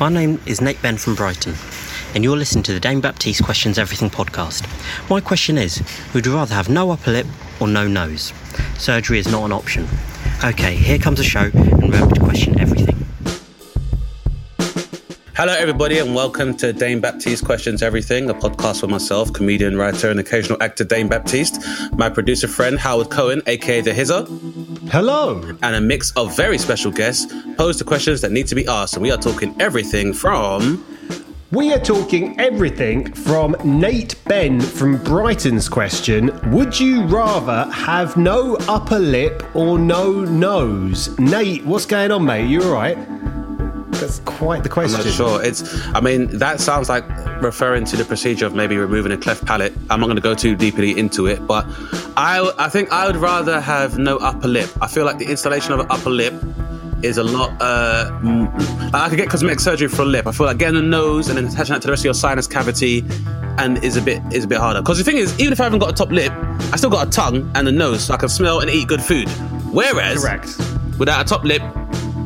My name is Nate Ben from Brighton, and you're listening to the Dane Baptiste Questions Everything podcast. My question is Would you rather have no upper lip or no nose? Surgery is not an option. Okay, here comes a show, and remember to question everything. Hello, everybody, and welcome to Dane Baptiste Questions Everything, a podcast for myself, comedian, writer, and occasional actor Dane Baptiste, my producer friend Howard Cohen, aka The Hizzer, Hello. and a mix of very special guests pose the questions that need to be asked. And we are talking everything from We are talking everything from Nate Ben from Brighton's question Would you rather have no upper lip or no nose? Nate, what's going on, mate? You alright? That's quite the question. I'm not sure. It's, I mean, that sounds like referring to the procedure of maybe removing a cleft palate. I'm not going to go too deeply into it, but I, I think I would rather have no upper lip. I feel like the installation of an upper lip is a lot. Uh, I could get cosmetic surgery for a lip. I feel like getting a nose and then attaching that to the rest of your sinus cavity, and is a bit is a bit harder. Because the thing is, even if I haven't got a top lip, I still got a tongue and a nose, so I can smell and eat good food. Whereas, Correct. without a top lip,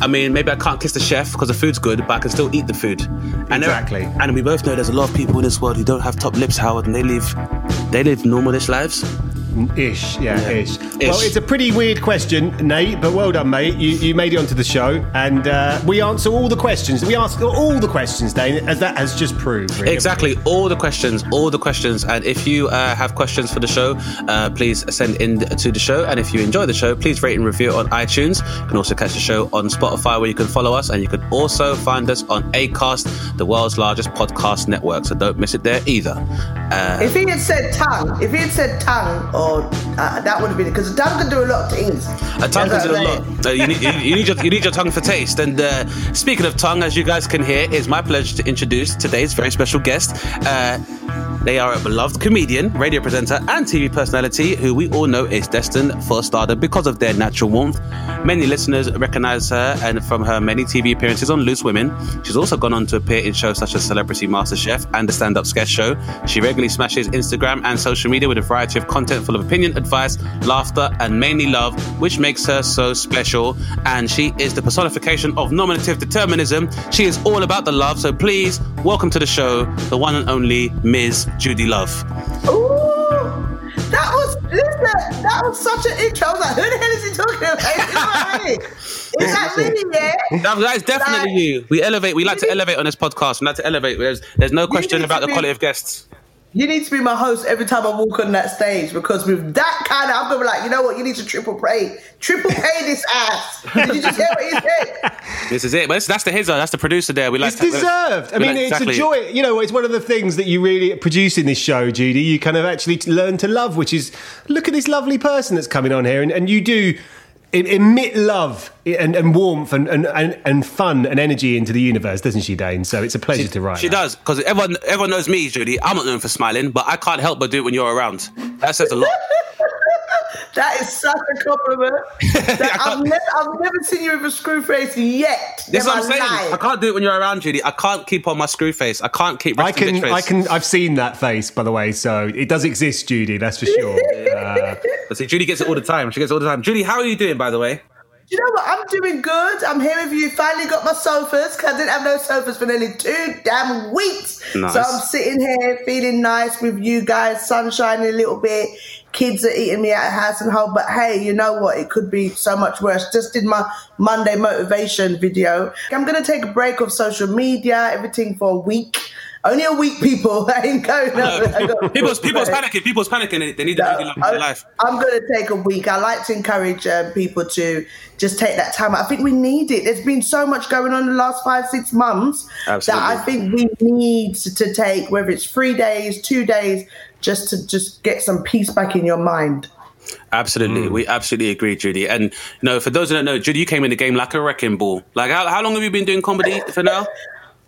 I mean, maybe I can't kiss the chef because the food's good, but I can still eat the food. And there- Exactly. and we both know there's a lot of people in this world who don't have top lips, Howard, and they live they live normalish lives. Ish, yeah, Yeah. ish. Ish. Well, it's a pretty weird question, Nate, but well done, mate. You, you made it onto the show, and uh, we answer all the questions. We ask all the questions, Dane, as that has just proved. Really. Exactly, all the questions, all the questions. And if you uh, have questions for the show, uh, please send in to the show. And if you enjoy the show, please rate and review it on iTunes. You can also catch the show on Spotify, where you can follow us, and you can also find us on Acast, the world's largest podcast network. So don't miss it there either. Uh, If he had said tongue, if he had said tongue, or uh, that would have been because a tongue can do a lot of things. A tongue can do a lot. Uh, you, need, you, need your, you need your tongue for taste. And uh, speaking of tongue, as you guys can hear, it's my pleasure to introduce today's very special guest. Uh, they are a beloved comedian, radio presenter, and TV personality who we all know is destined for stardom because of their natural warmth. Many listeners recognize her and from her many TV appearances on Loose Women. She's also gone on to appear in shows such as Celebrity MasterChef and the Stand Up Sketch Show. She regularly smashes Instagram and social media with a variety of content full of opinion, advice, laughter, and mainly love, which makes her so special. And she is the personification of nominative determinism. She is all about the love. So please welcome to the show the one and only Ms. Judy Love. Ooh, that was listen, that was such an intro. I was like, who the hell is he talking about? Is that me? Yeah. That, that is definitely Like- you. We elevate. We like to elevate on this podcast. We like to elevate. There's, there's no question about the quality of guests. You need to be my host every time I walk on that stage because with that kind of, I'm gonna be like, you know what? You need to triple pay, triple pay this ass. Did you just hear what he said? This is it. But that's the hizzer. Uh, that's the producer there. We like It's to- deserved. I mean, like- it's exactly. a joy. You know, it's one of the things that you really produce in this show, Judy. You kind of actually learn to love, which is look at this lovely person that's coming on here, and, and you do em- emit love and, and warmth and, and, and, and fun and energy into the universe, doesn't she, Dane? So it's a pleasure to write. She that. does because everyone everyone knows me, Judy. I'm not known for smiling, but I can't help but do it when you're around. That says a lot. That is such a compliment. I I've, never, I've never seen you with a screw face yet. This what I'm saying. life. I can't do it when you're around, Judy. I can't keep on my screw face. I can't keep. I resting bitch can, face. I can, I've seen that face, by the way, so it does exist, Judy. That's for sure. Uh, But see, Judy gets it all the time. She gets it all the time. Judy, how are you doing, by the way? Do you know what? I'm doing good. I'm here with you. Finally got my sofas because I didn't have no sofas for nearly two damn weeks. Nice. So I'm sitting here feeling nice with you guys, sun shining a little bit. Kids are eating me out of house and home, but hey, you know what? It could be so much worse. Just did my Monday motivation video. I'm gonna take a break of social media, everything for a week. Only a week, people. I ain't going out. People's people's panicking. People's panicking. They, they need the Judy love in their life. I'm going to take a week. I like to encourage um, people to just take that time. I think we need it. There's been so much going on in the last five, six months Absolutely. that I think we need to, to take, whether it's three days, two days, just to just get some peace back in your mind. Absolutely, we absolutely agree, Judy. And you know, for those who don't know, Judy, you came in the game like a wrecking ball. Like, how, how long have you been doing comedy for now?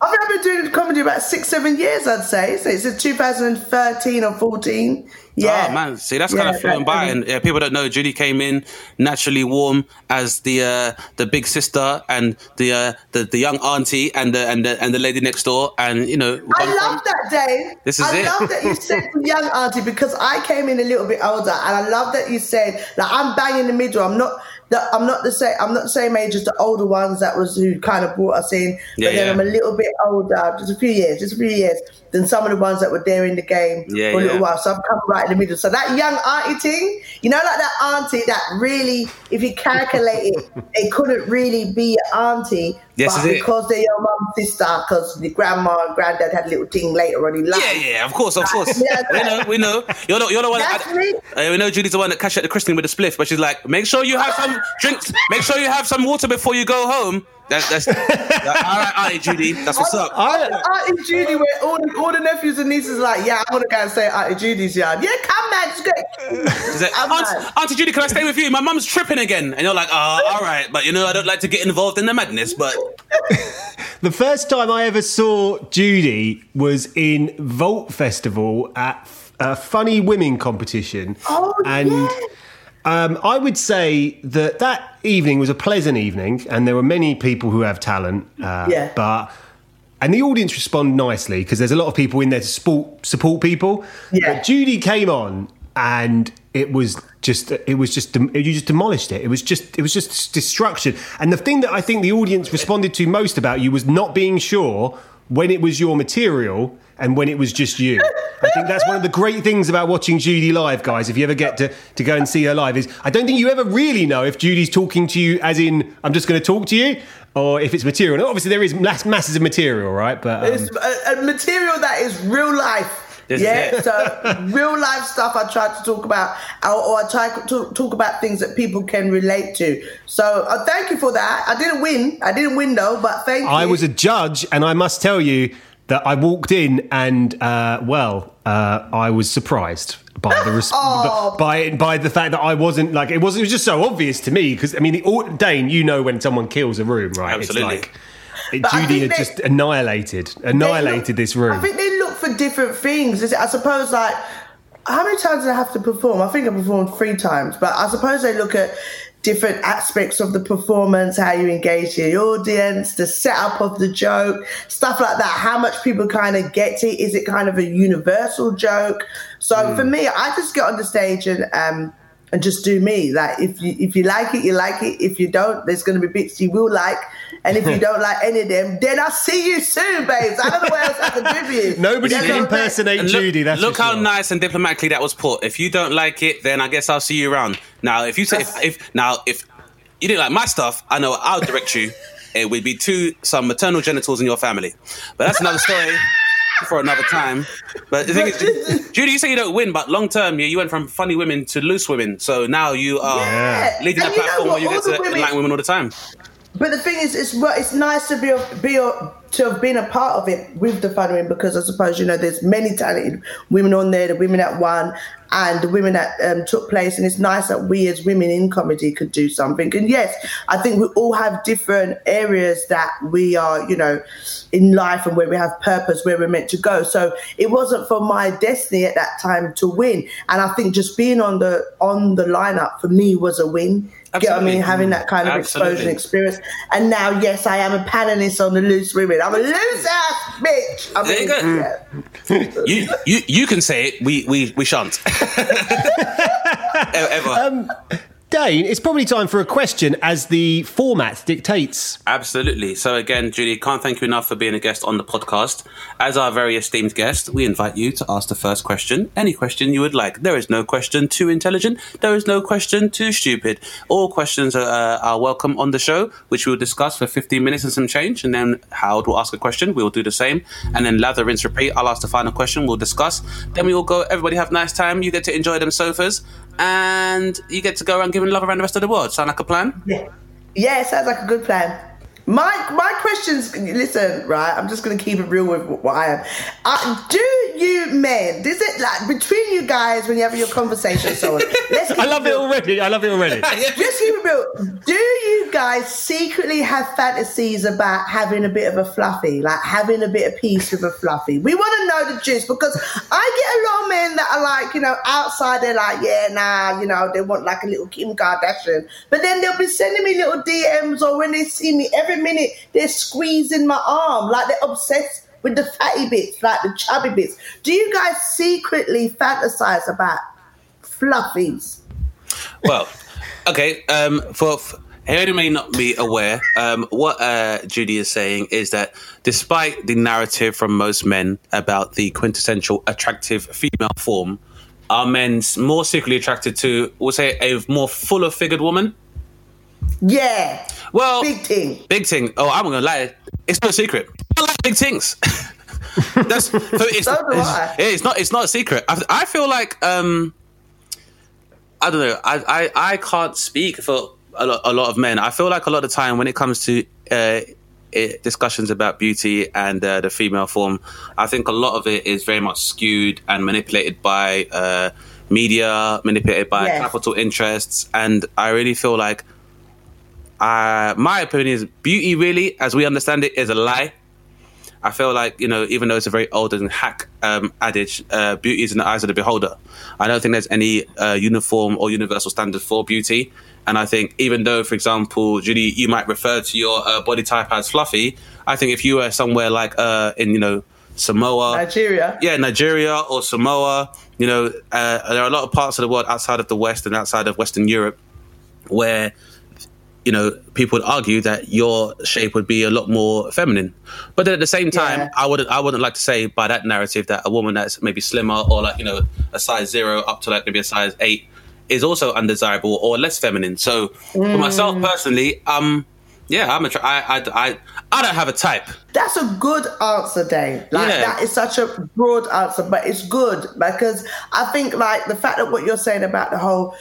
I think I've been doing comedy about six, seven years, I'd say. So it's in 2013 or 14. Yeah. Oh man, see that's Yeah, kind of flown that- by, and yeah, people don't know. Judy came in naturally warm as the uh, the big sister and the, uh, the the young auntie and the and the and the lady next door, and you know. I love that, Dave. This is I it. love that you said young auntie because I came in a little bit older, and I love that you said like I'm banging the middle. I'm not. The, I'm not the same. I'm not the same age as the older ones that was who kind of brought us in. Yeah, but then yeah. I'm a little bit older, just a few years, just a few years than some of the ones that were there in the game Yeah, for a little yeah. while. So I've come right in the middle. So that young auntie thing, you know, like that auntie that really, if you calculate it, it couldn't really be your auntie. Yes, but because they're your mum's sister, because the grandma and granddad had a little thing later on in life. Yeah, yeah, of course, of course. Yeah, we know, we know. You're the, you're the one. That's that, me. Uh, we know Judy's the one that cashed at the christening with a spliff, but she's like, make sure you have some drinks. Make sure you have some water before you go home. That's that's that, all right, Auntie Judy. That's what's up. Auntie Judy, where all the, all the nephews and nieces are like, yeah, I want to go and stay at Auntie Judy's yard. Yeah, come man, just go. Like, Aunt. Auntie Judy, can I stay with you? My mum's tripping again, and you're like, oh, all right, but you know, I don't like to get involved in the madness, but The first time I ever saw Judy was in Vault Festival at a funny women competition. Oh, and yeah. Um, I would say that that evening was a pleasant evening, and there were many people who have talent. Uh, Yeah. But and the audience respond nicely because there's a lot of people in there to support support people. Yeah. But Judy came on, and it was just it was just you just demolished it. It was just it was just destruction. And the thing that I think the audience responded to most about you was not being sure when it was your material and when it was just you. I think that's one of the great things about watching Judy live, guys. If you ever get to, to go and see her live, is I don't think you ever really know if Judy's talking to you as in I'm just going to talk to you, or if it's material. And obviously, there is mass, masses of material, right? But um, It's a, a material that is real life. This yeah, so real life stuff I try to talk about, or, or I try to talk about things that people can relate to. So uh, thank you for that. I didn't win. I didn't win though, but thank you. I was a judge, and I must tell you that I walked in, and uh, well, uh, I was surprised by the res- Oh. by by the fact that I wasn't like it was. It was just so obvious to me because I mean, the, au- Dane, you know when someone kills a room, right? Absolutely. It's like it, But Judy had they- just annihilated annihilated look- this room. I think they look for different things. Is it- I suppose, like, how many times did I have to perform? I think I performed three times, but I suppose they look at different aspects of the performance, how you engage the audience, the setup of the joke, stuff like that. How much people kind of get it? Is it kind of a universal joke? So for me, I just get on the stage and um, and just do me. Like if you if you like it, you like it. If you don't, there's going to be bits you will like. And if you don't like any of them, then I'll see you soon, babes. I don't know what else I can do for you. Nobody You can what I'm saying? impersonate look, Judy. That's look how sure. nice and diplomatically that was put. If you don't like it, then I guess I'll see you around. Now, if you say if, if now if you didn't like my stuff, I know I'll direct you. It would be to some maternal genitals in your family, but that's another story for another time. But the thing is, Judy, you say you don't win, but long term, yeah, you went from funny women to loose women. So now you are Yeah. leading a And you know platform where you get to women- enlighten women all the time. But the thing is, it's it's nice to be be to have been a part of it with the Fun Women because I suppose you know there's many talented women on there, the women that won and the women that um, took place, and it's nice that we as women in comedy could do something. And yes, I think we all have different areas that we are, you know, in life and where we have purpose, where we're meant to go. So it wasn't for my destiny at that time to win, and I think just being on the on the lineup for me was a win. Get what I mean? Having that kind of Absolutely. exposure and experience. And now, yes, I am a panelist on the Loose Women. I'm a loose ass bitch. I There you mean, go. yeah. You you you can say it. We we we shan't. Ever. Um, Dane, it's probably time for a question as the format dictates. Absolutely. So again, Julie, can't thank you enough for being a guest on the podcast. As our very esteemed guest, we invite you to ask the first question, any question you would like. There is no question too intelligent. There is no question too stupid. All questions are, uh, are welcome on the show, which we will discuss for 15 minutes and some change. And then Howard will ask a question. We will do the same. And then lather, rinse, repeat. I'll ask the final question. We'll discuss. Then we will go. Everybody have a nice time. You get to enjoy them sofas. And you get to go around giving love around the rest of the world. Sound like a plan? Yeah. Yeah, it sounds like a good plan. My my questions. Listen, right? I'm just going to keep it real with what I am. Uh, do you men, is it like between you guys when you have your conversation? So on, let's I love it already. I love it already. Just keep it real. Do you guys secretly have fantasies about having a bit of a fluffy, like having a bit of peace with a fluffy? We want to know the juice because I get a lot of men that are like, you know, outside they're like, yeah, nah, you know, they want like a little Kim Kardashian, but then they'll be sending me little DMs or when they see me every minute they're squeezing my arm, like they're obsessed with the fatty bits, like the chubby bits. Do you guys secretly fantasize about fluffies? Well, okay. Um, for anyone who may not be aware, um, what uh, Judy is saying is that despite the narrative from most men about the quintessential attractive female form, are men more secretly attracted to, we'll say, a more fuller figured woman? Yeah. Well, Big thing. Big thing. Oh, I'm gonna lie. It's no secret. I like big things. That's so it's, So do it's, it's not. It's not a secret. I, I feel like um, I don't know. I, I I can't speak for a lot, a lot of men. I feel like a lot of time when it comes to uh, it, discussions about beauty and uh, the female form, I think a lot of it is very much skewed and manipulated by uh, media, manipulated by Yes. capital interests, and I really feel like uh, my opinion is beauty really, as we understand it, is a lie. I feel like you know, even though it's a very old and hack um, adage, uh, beauty is in the eyes of the beholder. I don't think there's any uh, uniform or universal standard for beauty. And I think even though, for example, Judy, you might refer to your uh, body type as fluffy, I think if you were somewhere like uh, in you know Samoa, Nigeria. yeah, Nigeria or Samoa, you know, uh, there are a lot of parts of the world outside of the West and outside of Western Europe where you know people would argue that your shape would be a lot more feminine but then at the same time Yeah. i wouldn't i wouldn't like to say by that narrative that a woman that's maybe slimmer or like you know a size zero up to like maybe a size eight is also undesirable or less feminine so for myself personally um yeah i'm a tr- I, I i i don't have a type That's a good answer, Dave. Like Yeah. that is such a broad answer, but it's good because I think like the fact that what you're saying about the whole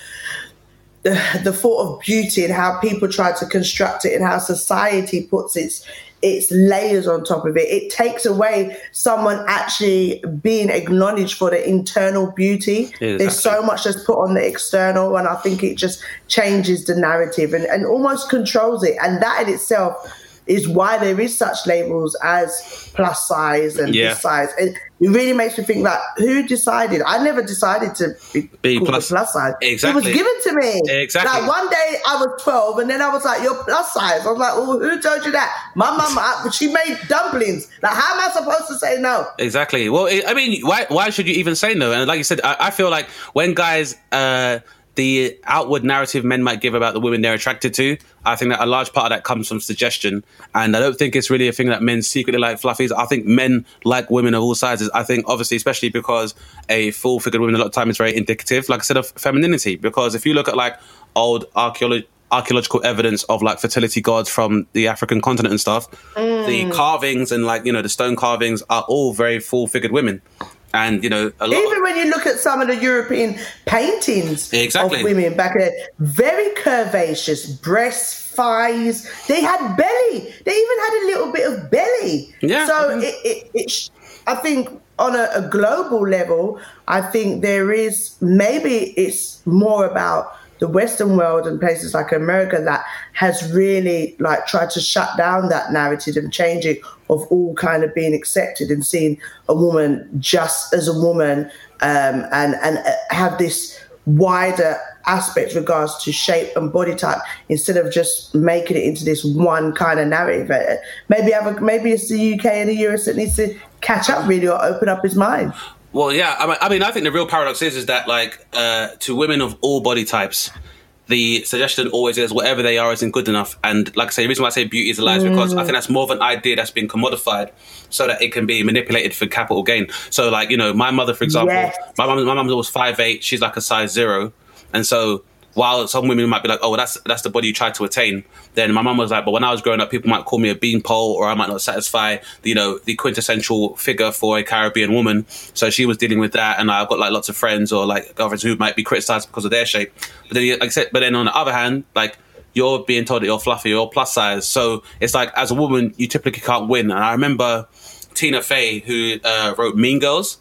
the, the thought of beauty and how people try to construct it and how society puts its its layers on top of it. It takes away someone actually being acknowledged for the internal beauty. Yeah, There's so much that's put on the external, and I think it just changes the narrative and, and almost controls it. And that in itself is why there is such labels as plus size and Yeah. this size. It, it really makes me think like, who decided? I never decided to be, Be plus- size. Exactly. It was given to me. Exactly. Like one day I was 12 and then I was like, you're plus size. I was like, well, who told you that? My mum, I- she made dumplings. Like, how am I supposed to say no? Exactly. Well, it, I mean, why why should you even say no? And like you said, I, I feel like when guys, uh, the outward narrative men might give about the women they're attracted to, I think that a large part of that comes from suggestion. And I don't think it's really a thing that men secretly like fluffies. I think men like women of all sizes. I think obviously, especially because a full figured woman a lot of time is very indicative, like I said, of femininity. Because if you look at like old archaeology archaeological evidence of like fertility gods from the African continent and stuff, the mm. carvings and like you know the stone carvings are all very full figured women, and you know a lot. Even when you look at some of the European paintings Exactly. of women back then, very curvaceous, breasts, thighs. They had belly. They even had a little bit of belly. Yeah. So Mhm. it, it, it sh- I think on a, a global level, I think there is maybe it's more about the Western world and places like America that has really like tried to shut down that narrative and change it of all kind of being accepted and seeing a woman just as a woman um, and and uh, have this wider aspect regards to shape and body type instead of just making it into this one kind of narrative. Uh, Maybe have a, maybe it's the UK and the US that needs to catch up really or open up his mind. Well, yeah. I mean, I mean, I think the real paradox is is that like uh, to women of all body types, the suggestion always is whatever they are isn't good enough. And like I say, the reason why I say beauty is a lie is because I think that's more of an idea that's been commodified so that it can be manipulated for capital gain. So, like you know, my mother, for example, Yes. my mum, my mum's always five eight. She's like a size zero, and so. While some women might be like, "Oh, that's that's the body you tried to attain," then my mum was like, "But when I was growing up, people might call me a beanpole, or I might not satisfy, the, you know, the quintessential figure for a Caribbean woman." So she was dealing with that, and I've got like lots of friends or like girlfriends who might be criticized because of their shape. But then, said, but then on the other hand, like you're being told that you're fluffy, you're plus size. So it's like as a woman, you typically can't win. And I remember Tina Fey, who uh, wrote Mean Girls.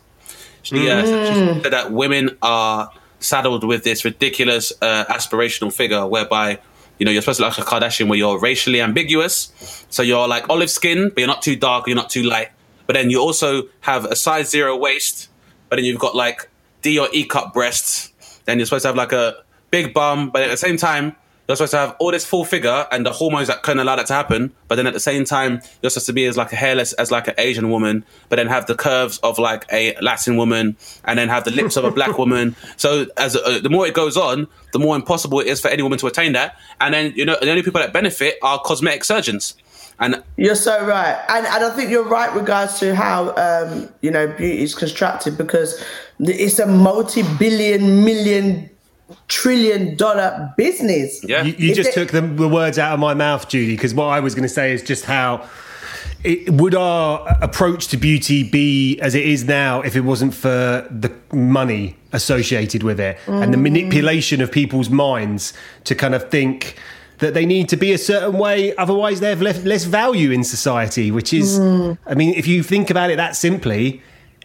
She, uh, she said that women are saddled with this ridiculous uh, aspirational figure whereby you know you're supposed to look like a Kardashian where you're racially ambiguous, so you're like olive skin, but you're not too dark, you're not too light. But then you also have a size zero waist, but then you've got like D or E cup breasts. Then you're supposed to have like a big bum, but at the same time you're supposed to have all this full figure and the hormones that couldn't allow that to happen. But then at the same time, you're supposed to be as like a hairless as like an Asian woman, but then have the curves of like a Latin woman, and then have the lips of a black woman. So as uh, the more it goes on, the more impossible it is for any woman to attain that. And then you know the only people that benefit are cosmetic surgeons. And You're so right, and and I think you're right regards to how um, you know beauty is constructed because it's a multi-billion, million, trillion dollar business. yeah, You, you just it- took the, the words out of my mouth, Judy, because what I was going to say is just how. It, would our approach to beauty be as it is now if it wasn't for the money associated with it and the mm. manipulation of people's minds to kind of think that they need to be a certain way, otherwise they have less, less value in society? Which is, mm. I mean, if you think about it that simply,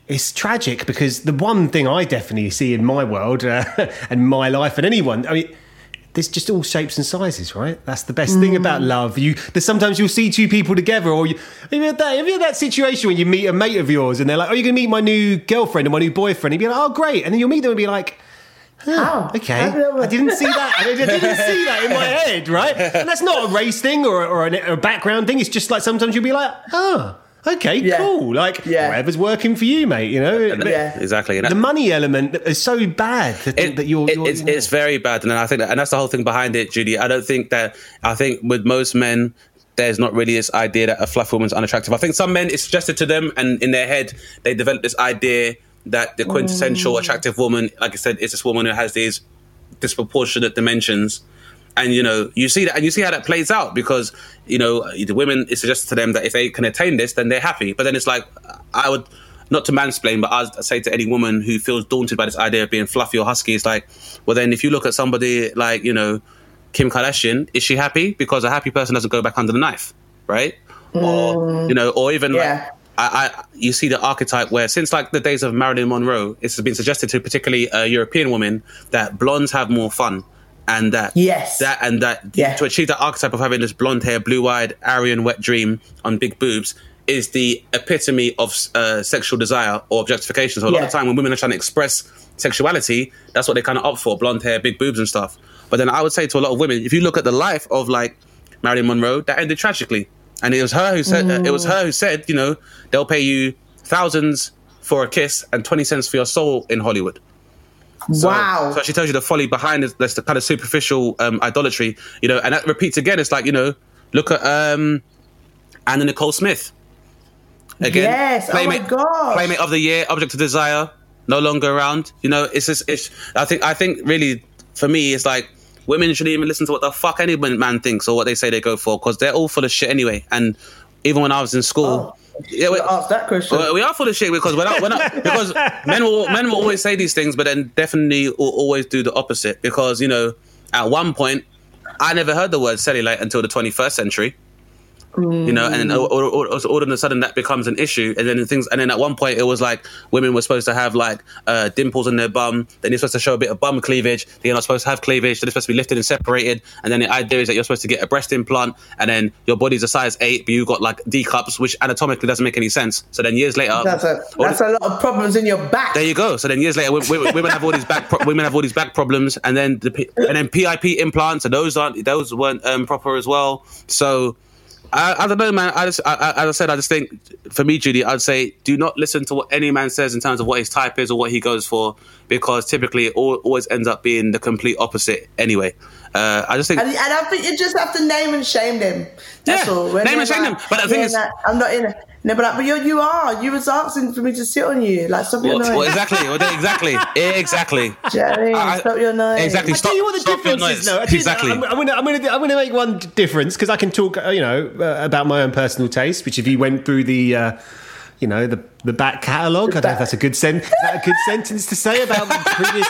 it's tragic because the one thing I definitely see in my world uh, and my life and anyone, I mean, there's just all shapes and sizes, right? That's the best thing about love. You, there's sometimes you'll see two people together, or you, have you had that? Have you had that situation when you meet a mate of yours and they're like, "Oh, you're going to meet my new girlfriend or my new boyfriend?" And you'd be like, "Oh, great!" And then you'll meet them and be like. "Oh, Okay, I- I didn't see that. I didn't see that in my head, right? And that's not a race thing or, or a, a background thing. It's just like sometimes you'll be like, oh, okay, Yeah. cool. Like Yeah. whatever's working for you, mate. You know, Yeah. exactly. The that- money element is so bad think it- that you're. it- you're it's, you know. it's very bad, and I think, that, and that's the whole thing behind it, Judy. I don't think that. I think with most men, there's not really this idea that a fluff woman's unattractive. I think some men it's suggested to them, and in their head, they develop this idea that the quintessential mm. attractive woman, like I said, is this woman who has these disproportionate dimensions. And you know, you see that, and you see how that plays out because you know the women. It's suggested to them that if they can attain this, then they're happy. But then it's like, I would not to mansplain, but I'd say to any woman who feels daunted by this idea of being fluffy or husky, it's like, well, then if you look at somebody like you know Kim Kardashian, is she happy? Because a happy person doesn't go back under the knife, right? Or mm. you know, or even Yeah. like I, I, you see the archetype where since like the days of Marilyn Monroe, it's been suggested to particularly a European women that blondes have more fun, and that Yes. that and that Yeah. to achieve that archetype of having this blonde hair, blue eyed, Aryan wet dream on big boobs is the epitome of uh, sexual desire or objectification. So a lot of the time when women are trying to express sexuality, that's what they kind of opt for: blonde hair, big boobs, and stuff. But then I would say to a lot of women, if you look at the life of like Marilyn Monroe, that ended tragically, and it was her who said uh, it was her who said, you know, they'll pay you thousands for a kiss and twenty cents for your soul in Hollywood. So, wow. So she tells you the folly behind this, That's the kind of superficial um, idolatry, you know, and that repeats again. It's like you know, look at um, Anna Nicole Smith. Again, Yes, oh my gosh. playmate of the year, object of desire, no longer around. You know, it's just, it's. I think, I think, really, for me, it's like women shouldn't even listen to what the fuck any man thinks or what they say they go for because they're all full of shit anyway. And even when I was in school, yeah, we- Ask that question. we are full of shit because we're not, we're not because men will men will always say these things, but then definitely will always do the opposite. Because you know, at one point, I never heard the word cellulite until the 21st century. You know, and then all, all, all, all of a sudden that becomes an issue, and then things, and then at one point it was like women were supposed to have like uh, dimples in their bum. Then you're supposed to show a bit of bum cleavage. Then you're not supposed to have cleavage. Then it's supposed to be lifted and separated. And then the idea is that you're supposed to get a breast implant, and then your body's a size eight, but you've got like D cups, which anatomically doesn't make any sense. So then years later, that's a that's the- a lot of problems in your back. there you go. So then years later, wo- wo- women have all these back pro- women have all these back problems, and then the and then PIP implants, and those aren't those weren't um, proper as well. So I, I don't know, man. I just I, as I said, I just think for me, Judy, I'd say do not listen to what any man says in terms of what his type is or what he goes for, because typically it al- always ends up being the complete opposite anyway. Uh, I just think And, and I think you just have to name and shame them. That's Yeah, all. When name and they're shame them. But the thing yeah, is- like, I'm not in it. No, but, like, but you, you are. You was asking for me to sit on you. Like, stop your noise. well, exactly, exactly, exactly. Do you know what I stop your noise. Exactly. I tell you what the Stop your difference is. noise. No, I tell you- Exactly. I'm, I'm gonna, I'm gonna, I'm gonna make one difference because I can talk, uh, you know, uh, about my own personal taste. Which, if you went through the, uh, you know, the the back catalogue, I don't know if that's a good sen- is that a good sentence to say about the previous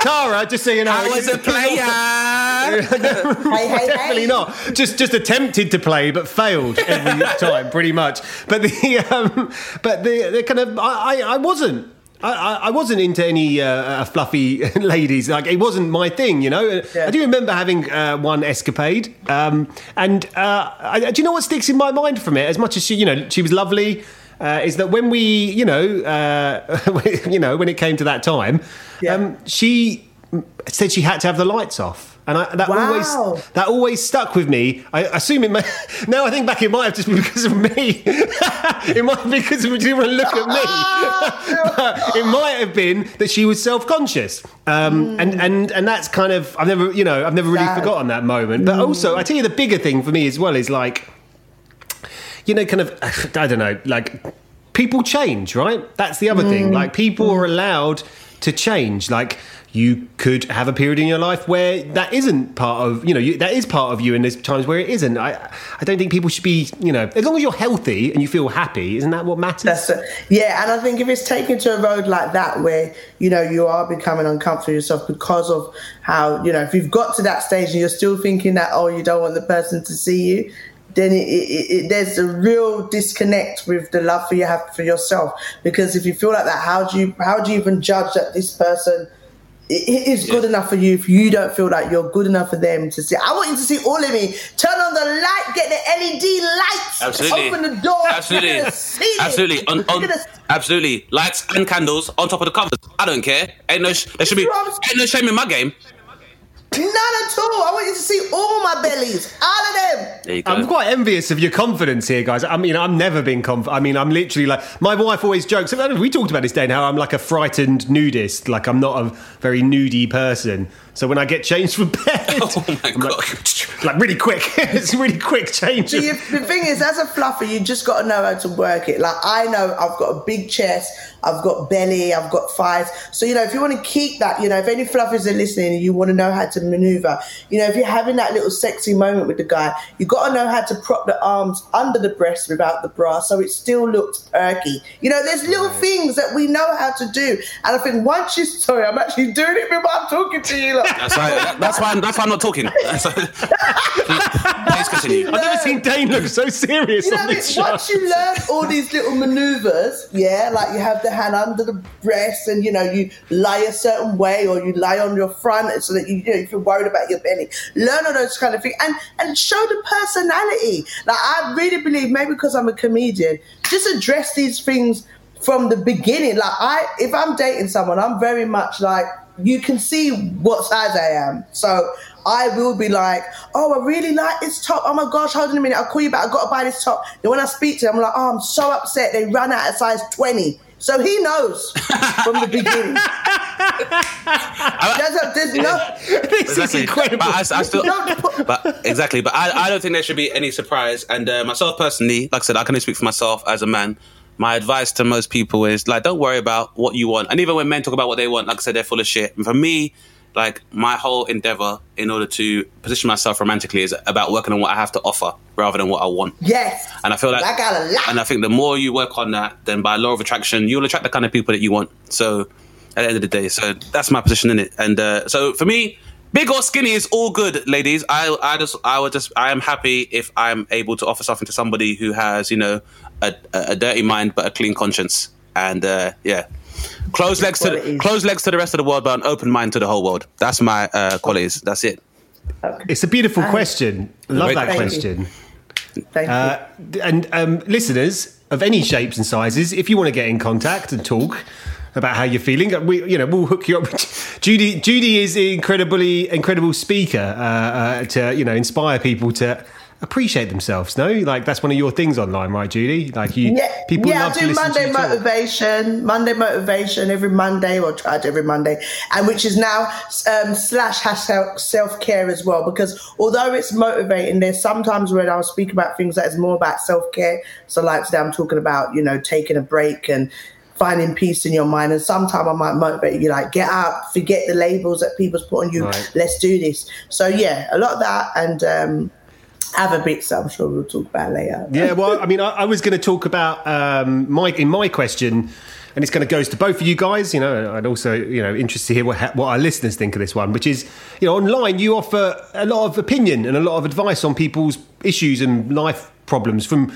Tara. Just so you know, I was a player. hey, hey, Definitely hey. not. Just just attempted to play, but failed every time, pretty much. But the um, but the, the kind of I, I I wasn't. I, I, I wasn't into any uh, uh, fluffy ladies. Like it wasn't my thing, you know. Yeah. I do remember having uh, one escapade, um, and uh, I, do you know what sticks in my mind from it? As much as she, you know, she was lovely. Uh, is that when we, you know, uh, you know, when it came to that time, Yeah. um, she said she had to have the lights off. And I, that Wow. always that always stuck with me. I assume it may, now I think back it might have just been because of me. it might be because didn't want to look at me. But it might have been that she was self conscious. Um, and, and and that's kind of I've never you know I've never really Sad. forgotten that moment. But also I tell you the bigger thing for me as well is like you know, kind of, I don't know, like people change, right? That's the other Mm. thing. Like people are allowed to change. Like you could have a period in your life where that isn't part of, you know, you, that is part of you, and there's times where it isn't. I, I don't think people should be, you know, as long as you're healthy and you feel happy, isn't that what matters? That's it. Yeah, and I think if it's taken to a road like that where, you know, you are becoming uncomfortable yourself because of how, you know, if you've got to that stage and you're still thinking that, oh, you don't want the person to see you, then it, it, it, there's a real disconnect with the love for you have for yourself. Because if you feel like that, how do you how do you even judge that this person i- i- is good enough for you if you don't feel like you're good enough for them to see? I want you to see all of me. Turn on the light, get the LED lights, Absolutely. open the door, Absolutely. look at the Absolutely. On, on, absolutely. Lights and candles on top of the covers. I don't care. Ain't no, sh- there should be, That's what I'm- ain't no shame in my game. None at all. I want you to see all my bellies, all of them. There you go. I'm quite envious of your confidence here, guys. I mean, I've never been confident. I mean, I'm literally like my wife always jokes. I don't know, we talked about this day and how I'm like a frightened nudist. Like I'm not a very nudie person. So when I get changed for bed, Oh my I'm God. like, like really quick. it's really quick change. So you, the thing is, as a fluffer, you just got to know how to work it. Like I know I've got a big chest, I've got belly, I've got thighs. So you know, if you want to keep that, you know, if any fluffers are listening and you want to know how to maneuver, you know, if you're having that little sexy moment with the guy, you got to know how to prop the arms under the breast without the bra, so it still looks perky. You know, there's little things that we know how to do, and I think once you, sorry, I'm actually doing it while I'm talking to you. Like, That's why, that's why, I'm, that's why I'm not talking. Please, please continue. I've never seen Dane look so serious You know on what this show. Once you learn all these little maneuvers, yeah, like you have the hand under the breast and you know you lie a certain way or you lie on your front so that you, you know if you're worried about your belly. Learn all those kind of things and and show the personality. Like I really believe maybe because I'm a comedian, just address these things from the beginning. Like I if I'm dating someone, I'm very much like you can see what size I am. So I will be like, oh, I really like this top. Oh my gosh, hold on a minute. I'll call you back. I've got to buy this top. Then when I speak to them, I'm like, oh, I'm so upset. They ran out of size 20. So he knows from the beginning. there's, a, there's no, this is incredible. But I, I still, but- but exactly. But I, I don't think there should be any surprise. And uh, myself personally, like I said, I can only speak for myself as a man. My advice to most people is like, don't worry about what you want. And even when men talk about what they want, like I said, they're full of shit. And for me, like my whole endeavor in order to position myself romantically is about working on what I have to offer rather than what I want. yes. And I feel like, I got a lot. and I think the more you work on that, then by law of attraction, you'll attract the kind of people that you want. So at the end of the day, so that's my position in it. And uh, so for me, big or skinny is all good, ladies. I, I just, I would just, I am happy if I'm able to offer something to somebody who has, you know, a, a, a dirty mind but a clean conscience. And uh, yeah. Close legs to the, close legs to the rest of the world, but an open mind to the whole world. That's my uh, qualities. That's it. It's a beautiful question. Love Great that question. question. Thank Uh, and um, listeners of any shapes and sizes, if you want to get in contact and talk about how you're feeling, we you know we'll hook you up. Judy Judy is an incredibly incredible speaker uh, uh, to you know inspire people to appreciate themselves. No, like that's one of your things online, right, Judy? Like you, Yeah, people yeah. love I to do to Monday talk. motivation, Monday motivation every Monday, or try to every Monday, and which is now um, slash hashtag self care as well. Because although it's motivating, there's sometimes when I'll speak about things that is more about self care. So like today, I'm talking about you know taking a break and finding peace in your mind. And sometimes I might motivate you, like get up, forget the labels that people's put on you. Right. Let's do this. So yeah, a lot of that and. um other bits I'm sure we'll talk about later. Yeah, well, I mean, I, I was going to talk about um, my in my question, and it's going to goes to both of you guys. You know, and also you know, interested to hear what what our listeners think of this one, which is you know, online you offer a lot of opinion and a lot of advice on people's issues and life problems from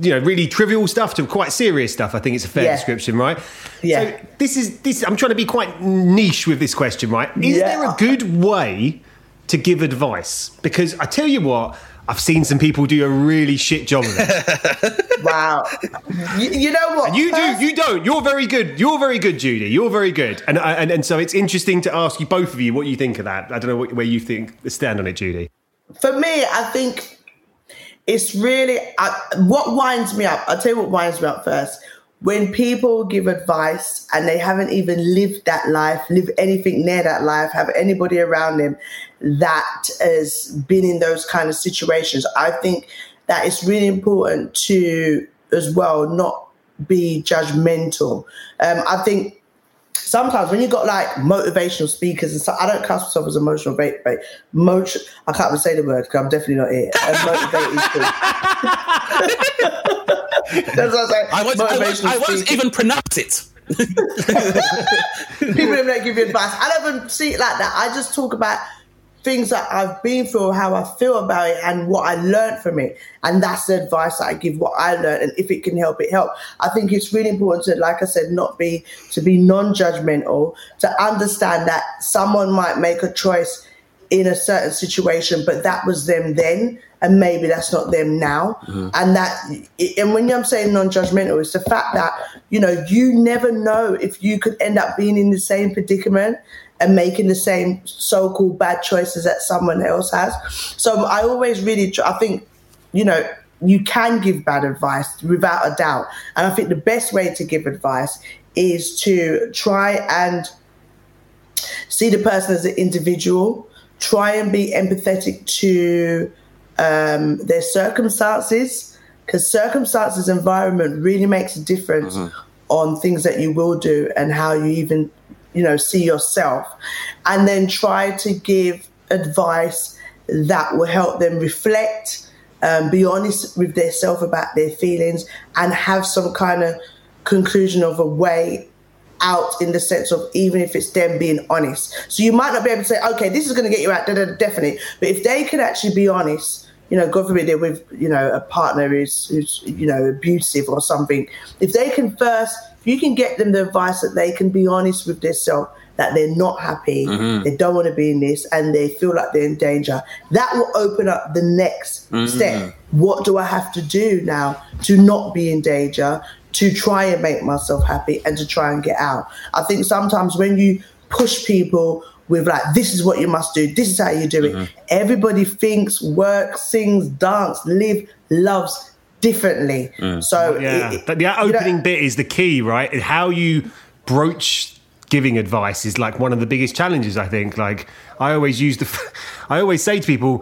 you know really trivial stuff to quite serious stuff. I think it's a fair Yeah. description, right? Yeah. So this is this. I'm trying to be quite niche with this question, right? Is Yeah. there a good way to give advice? Because I tell you what. I've seen some people do a really shit job of it. Wow. you, you know what? You do, you don't. You're very good. You're very good, Judy. You're very good. And uh, and, and so it's interesting to ask you both of you what you think of that. I don't know what, where you think stand on it, Judy. for me, I think it's really I, what winds me up. I'll tell you what winds me up first. When people give advice and they haven't even lived that life, lived anything near that life, have anybody around them that has been in those kind of situations, I think that it's really important to, as well, not be judgmental. Um, I think sometimes when you got like motivational speakers and stuff, I don't cast myself as emotional, ba- motion. I can't even say the word because I'm definitely not here. A motivated. That's what I say. I won't, I won't, I won't even pronounce it. people don't give you advice. I don't even see it like that. I just talk about things that I've been through, how I feel about it, and what I learned from it. And that's the advice that I give. What I learned, and if it can help, it help. I think it's really important to, like I said, not be to be non-judgmental, to understand that someone might make a choice in a certain situation, but that was them then, and maybe that's not them now. Mm-hmm. And that, and when I'm saying non-judgmental, it's the fact that you know you never know if you could end up being in the same predicament and making the same so-called bad choices that someone else has. So I always really, tr- I think, you know, you can give bad advice without a doubt, and I think the best way to give advice is to try and see the person as an individual, try and be empathetic to um, their circumstances, because circumstances, environment really makes a difference on things that you will do and how you even, you know, see yourself. And then try to give advice that will help them reflect, um, be honest with themselves about their feelings, and have some kind of conclusion of a way out in the sense of even if it's them being honest. So you might not be able to say, okay, this is going to get you out, definitely. But if they can actually be honest, you know, God forbid they're with, you know, a partner who's, who's, you know, abusive or something. If they can first, you can get them the advice that they can be honest with themselves, that they're not happy, mm-hmm. they don't want to be in this, and they feel like they're in danger, that will open up the next mm-hmm. step. What do I have to do now to not be in danger? to try and make myself happy and to try and get out. I think sometimes when you push people with like this is what you must do, this is how you do it. Mm-hmm. Everybody thinks, works, sings, dance, live, loves differently. Mm. So Yeah, it- it- that, that you know- opening bit is the key, right? How you broach giving advice is like one of the biggest challenges. I think. Like I always use the, I always say to people,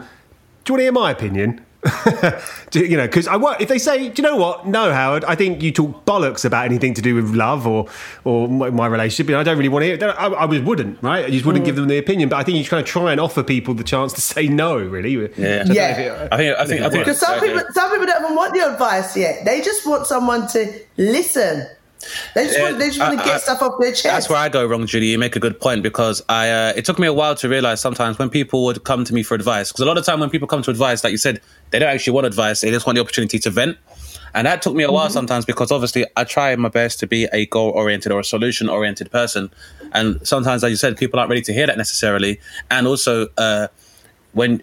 "Do you want to hear my opinion?" Do- you know, because I wa- if they say, "Do you know what?" No, Howard, I think you talk bollocks about anything to do with love or or my, my relationship. and I don't really want to hear. it. I, I just wouldn't, right? I just wouldn't Mm. give them the opinion. But I think you kind of try and offer people the chance to say no. Really, Yeah. Which I Yeah. it- I think I think I think Because some people, some people don't even want the advice yet. They just want someone to listen. They just want, they just want to get I- stuff off their chest. That's where I go wrong, Judy. You make a good point because I. Uh, it took me a while to realize sometimes when people would come to me for advice, because a lot of time when people come to advice, like you said, they don't actually want advice; they just want the opportunity to vent. And that took me a while sometimes because obviously I try my best to be a goal oriented or a solution oriented person, and sometimes, like you said, people aren't ready to hear that necessarily. And also, uh, when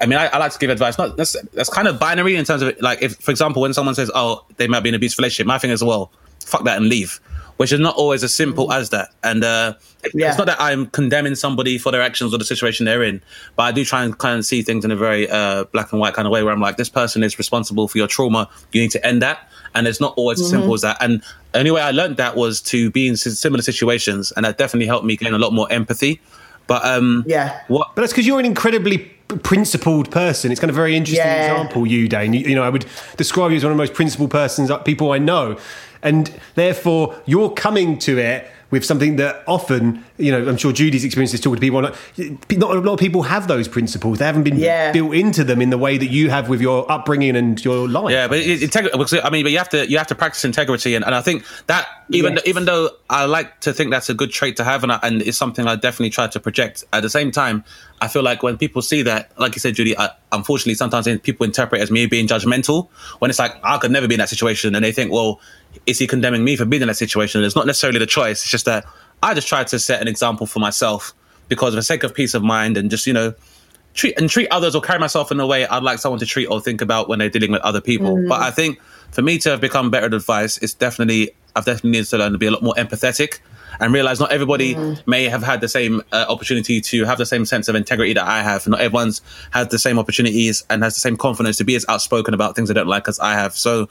I mean, I, I like to give advice. Not that's that's kind of binary in terms of like, if for example, when someone says, "Oh, they might be in an abusive relationship," my thing is, "Well, fuck that and leave," which is not always as simple as that. And uh, Yeah. it's not that I'm condemning somebody for their actions or the situation they're in, but I do try and kind of see things in a very uh, black and white kind of way, where I'm like, this person is responsible for your trauma. You need to end that. And it's not always as simple as that. And the only way I learned that was to be in similar situations, and that definitely helped me gain a lot more empathy. But um, Yeah. what But that's because you're an incredibly principled person. It's kind of a very interesting Yeah. example, you, Dane. You, you know, I would describe you as one of the most principled persons, uh, people I know. And therefore, you're coming to it with something that often you know, I'm sure Judy's experience is talking to people. Like, not a lot of people have those principles. They haven't been Yeah. built into them in the way that you have with your upbringing and your life. Yeah, but it, integrity. I mean, but you have to you have to practice integrity, and, and I think that even Yes. even though I like to think that's a good trait to have, and, I, and it's something I definitely try to project. At the same time, I feel like when people see that, like you said, Judy, I, unfortunately, sometimes people interpret it as me being judgmental. When it's like I could never be in that situation, and they think, well, is he condemning me for being in that situation? It's not necessarily the choice. It's just that I just try to set an example for myself because, for the sake of peace of mind, and just you know treat and treat others or carry myself in a way I'd like someone to treat or think about when they're dealing with other people. But I think for me to have become better at advice, it's definitely I've definitely needed to learn to be a lot more empathetic and realize not everybody may have had the same uh, opportunity to have the same sense of integrity that I have. Not everyone's had the same opportunities and has the same confidence to be as outspoken about things they don't like as I have. So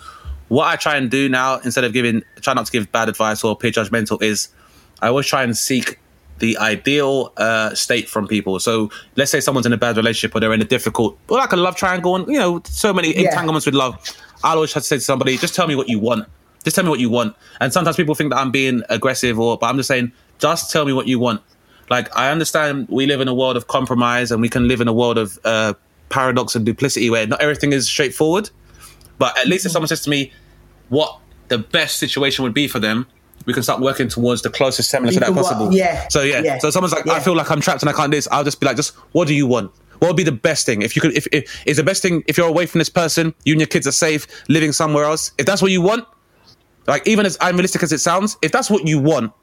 what I try and do now, instead of giving, try not to give bad advice or appear judgmental, is I always try and seek the ideal uh, state from people. So let's say someone's in a bad relationship or they're in a difficult, or like a love triangle, and you know, so many Yeah. entanglements with love. I'll always try to say to somebody, just tell me what you want. Just tell me what you want. And sometimes people think that I'm being aggressive, or but I'm just saying, just tell me what you want. Like I understand we live in a world of compromise, and we can live in a world of uh, paradox and duplicity where not everything is straightforward. But at least if someone says to me what the best situation would be for them, we can start working towards the closest semblance of that possible. yeah, So yeah. yeah, So someone's like, I feel like I'm trapped and I can't do this. I'll just be like, just what do you want? What would be the best thing? If you could, if, if is the best thing if you're away from this person, you and your kids are safe, living somewhere else. If that's what you want, like even as unrealistic as it sounds, if that's what you want,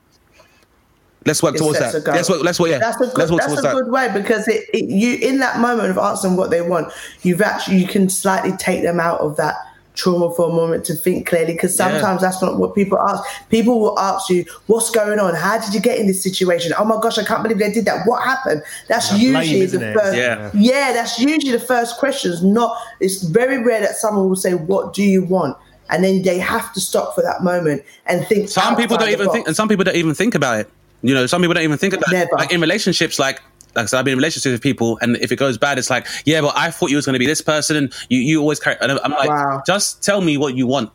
let's work towards that. Let's work. Let's work. Yeah. That's a good, let's work that's towards a that. good way because it, it, you in that moment of asking what they want, you've actually you can slightly take them out of that trauma for a moment to think clearly because sometimes that's not what people ask. People will ask you, "What's going on? How did you get in this situation? Oh my gosh, I can't believe they did that. What happened?" That's That blame, usually isn't the first. Yeah. yeah, that's usually the first questions. Not it's very rare that someone will say, "What do you want?" And then they have to stop for that moment and think. Some people don't even box. think, and some people don't even think about it. You know, some people don't even think about Never. it. Like in relationships, like like I said, I've been in relationships with people, and if it goes bad, it's like, yeah, but I thought you was going to be this person, and you you always carry. And I'm like, Wow. just tell me what you want,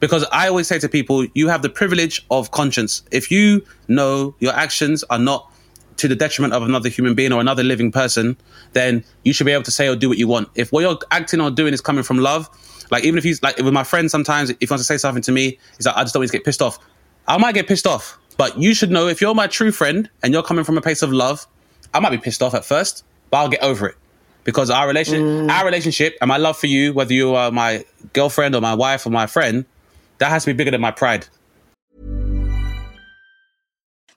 because I always say to people, you have the privilege of conscience. If you know your actions are not to the detriment of another human being or another living person, then you should be able to say or do what you want. If what you're acting or doing is coming from love, like even if he's like with my friend, sometimes if he wants to say something to me, he's like, I just don't want to get pissed off. I might get pissed off, but you should know if you're my true friend and you're coming from a place of love, I might be pissed off at first, but I'll get over it. Because our relation, mm. our relationship, and my love for you, whether you are my girlfriend or my wife or my friend, that has to be bigger than my pride.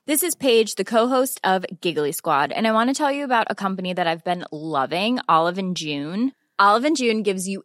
This is Paige, the co-host of Giggly Squad, and I want to tell you about a company that I've been loving, Olive and June. Olive and June gives you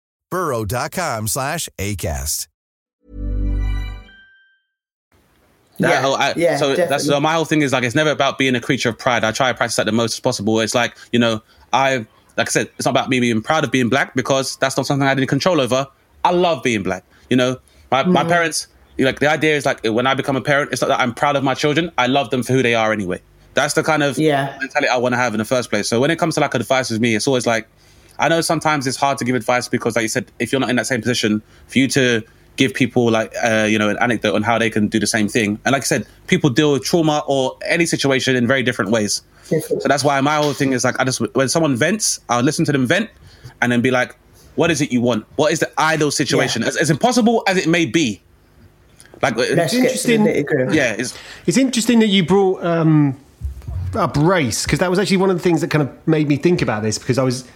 burrow.com slash ACAST. That Yeah, whole- I- yeah, so that's so my whole thing is like it's never about being a creature of pride. I try to practice that the most as possible. It's like you know I like I said it's not about me being proud of being black because that's not something I had any control over. I love being black. You know my my mm-hmm. parents. Like the idea is like when I become a parent, it's not that I'm proud of my children. I love them for who they are anyway. That's the kind of Yeah. mentality I want to have in the first place. So when it comes to like advice with me, it's always like I know sometimes it's hard to give advice because, like you said, if you're not in that same position, for you to give people like uh, you know an anecdote on how they can do the same thing, and like I said, people deal with trauma or any situation in very different ways. So that's why my whole thing is like I just when someone vents, I'll listen to them vent, and then be like, what is it you want? What is the ideal situation? Yeah. As, as impossible as it may be. Like uh, Let's get to the interesting. yeah, it's, It's interesting that you brought um, up race because that was actually one of the things that kind of made me think about this because I was.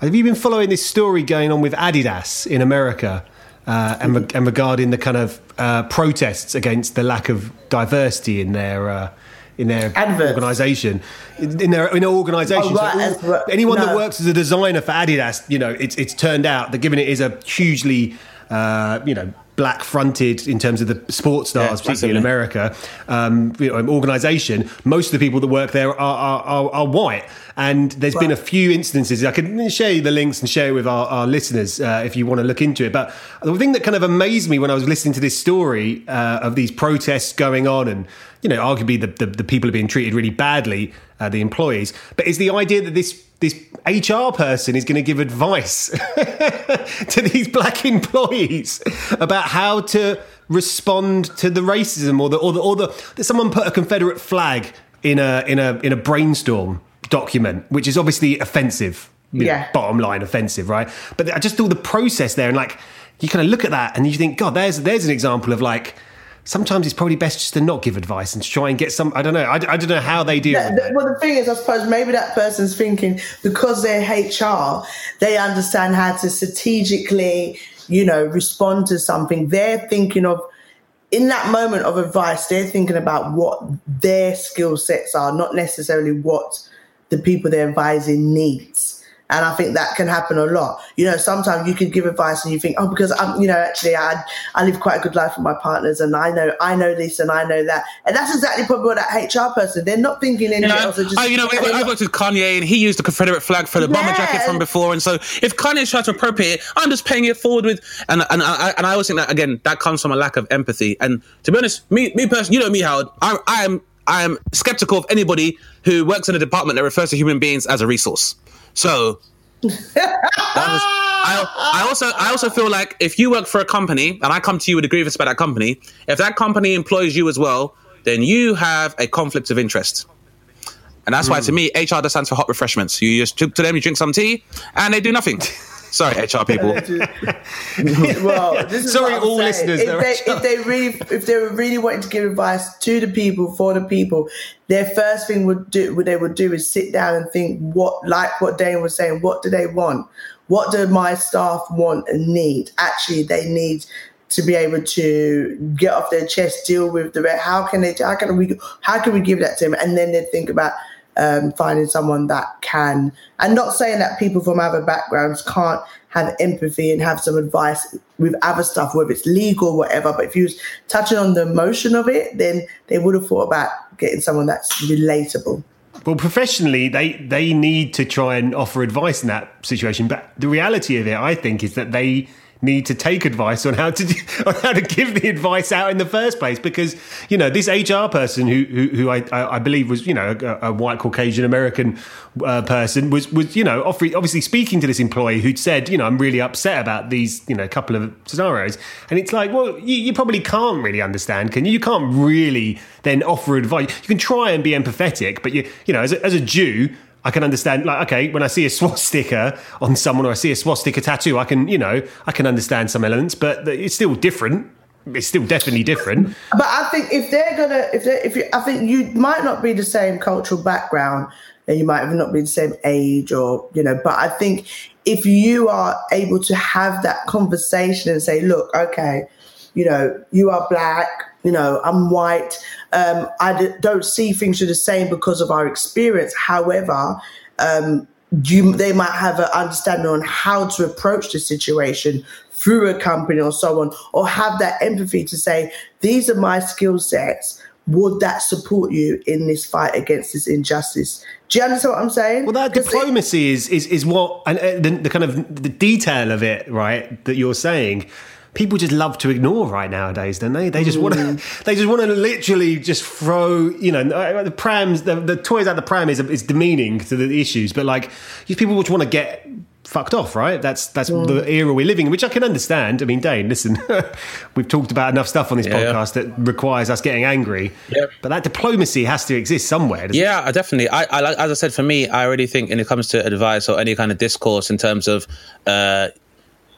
Have you been following this story going on with Adidas in America uh, and, and regarding the kind of uh, protests against the lack of diversity in their uh, in their Adverts. organisation in their in their organisation? Oh, right, So all- as well- anyone that works as a designer for Adidas, you know, it's it's turned out that given it is a hugely uh, you know black fronted in terms of the sports stars, Yeah, particularly in. America, um, you know, organisation, most of the people that work there are, are, are, are white. And there's been a few instances. I can share you the links and share it with our, our listeners uh, if you want to look into it. But the thing that kind of amazed me when I was listening to this story uh, of these protests going on, and you know, arguably the, the, the people are being treated really badly, uh, the employees, but is the idea that this this HR person is going to give advice to these black employees about how to respond to the racism or the or the or the that someone put a Confederate flag in a in a in a brainstorm document, which is obviously offensive. you know, Yeah. bottom line offensive, right? But I just thought the process there and like you kind of look at that and you think, God, there's there's an example of like sometimes it's probably best just to not give advice and try and get some. I don't know. I, I don't know how they do. That- it. well, the thing is, I suppose maybe that person's thinking because they're HR, they understand how to strategically, you know, respond to something. They're thinking of, in that moment of advice, they're thinking about what their skill sets are, not necessarily what the people they're advising needs. And I think that can happen a lot. You know, sometimes you can give advice and you think, oh, because I'm, you know, actually I, I live quite a good life with my partners and I know, I know this and I know that. And that's exactly probably what that HR person, they're not thinking anything You know, else. Just, I, you know, they're I worked with Kanye, and he used the Confederate flag for the bomber jacket from before. And so, if Kanye's trying to appropriate it, I'm just paying it forward with. And and I and I always think that again, that comes from a lack of empathy. And to be honest, me me personally, you know me, Howard, I, I am I am skeptical of anybody who works in a department that refers to human beings as a resource. So. I, I also I also feel like if you work for a company and I come to you with a grievance about that company, if that company employs you as well, then you have a conflict of interest. And that's why, to hmm. me, HR stands for hot refreshments. You just to them, you drink some tea, and they do nothing. Sorry, HR people. well, this is Sorry, all saying. listeners, If they're they, actually- if they really, if they were really wanting to give advice to the people for the people, their first thing would do, what they would do is sit down and think, what, like what Dane was saying, what do they want? What do my staff want and need? Actually, they need to be able to get off their chest, deal with the re- how can they, how can we, how can we give that to them? And then they think about um, finding someone that can, and not saying that people from other backgrounds can't have empathy and have some advice with other stuff, whether it's legal, whatever. But if you was touching on the emotion of it, then they would have thought about getting someone that's relatable. Well, professionally, they they need to try and offer advice in that situation. But the reality of it, I think, is that they need to take advice on how to do, on how to give the advice out in the first place. Because you know, this HR person who who, who I, I believe was you know a, a white Caucasian American uh, person was was you know offering, obviously speaking to this employee who'd said you know I'm really upset about these you know couple of scenarios, and it's like well you, you probably can't really understand, can you? You can't really then offer advice. You can try and be empathetic, but you you know as a, as a Jew. I can understand, like, okay, when I see a swastika on someone or I see a swastika tattoo, I can, you know, I can understand some elements, but it's still different. It's still definitely different. But I think if they're gonna, if they, if you, I think you might not be the same cultural background, and you might have not be the same age, or you know. But I think if you are able to have that conversation and say, look, okay, you know, you are black, you know, I'm white. Um, I d- don't see things are the same because of our experience. However, um, you they might have an understanding on how to approach the situation through a company or so on, or have that empathy to say, these are my skill sets. Would that support you in this fight against this injustice? Do you understand what I'm saying? Well, that diplomacy is is is what and uh, the, the kind of the detail of it, right? That you're saying. People just love to ignore right nowadays, don't they? They just want to. They just want to literally just throw. You know, uh, the prams, the, the toys out the pram is is demeaning to the issues, but like these people just want to get fucked off, right? That's that's the era we're living in, which I can understand. I mean, Dane, listen, we've talked about enough stuff on this Yeah, yeah. podcast that requires us getting angry. Yep. But that diplomacy has to exist somewhere. doesn't it? Yeah, I definitely. I, I as I said, for me, I already think when it comes to advice or any kind of discourse in terms of uh,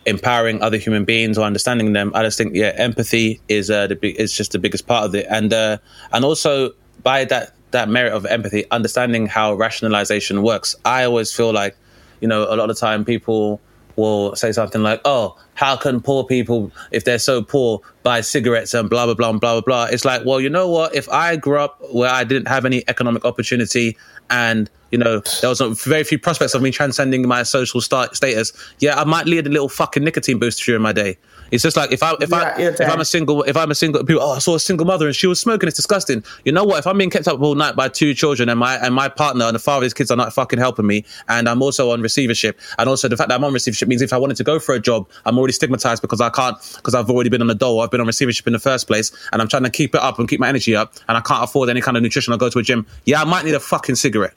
empowering other human beings or understanding them. I just think yeah, empathy is uh, the big, is just the biggest part of it, and uh, and also by that that merit of empathy, understanding how rationalization works. I always feel like you know a lot of time people will say something like, "Oh, how can poor people, if they're so poor, buy cigarettes and blah blah blah and blah blah blah?" It's like, well, you know what? If I grew up where I didn't have any economic opportunity and you know there was very few prospects of me transcending my social sta- status, yeah, I might need a little fucking nicotine boost during my day. It's just like if I if Yeah, I if I'm a single if I'm a single people oh I saw a single mother and she was smoking it's disgusting. You know what? If I'm being kept up all night by two children and my and my partner and the father of his kids are not fucking helping me and I'm also on receivership and also the fact that I'm on receivership means if I wanted to go for a job I'm already stigmatized because I can't because I've already been on the dole I've been on receivership in the first place and I'm trying to keep it up and keep my energy up and I can't afford any kind of nutrition or go to a gym. Yeah I might need a fucking cigarette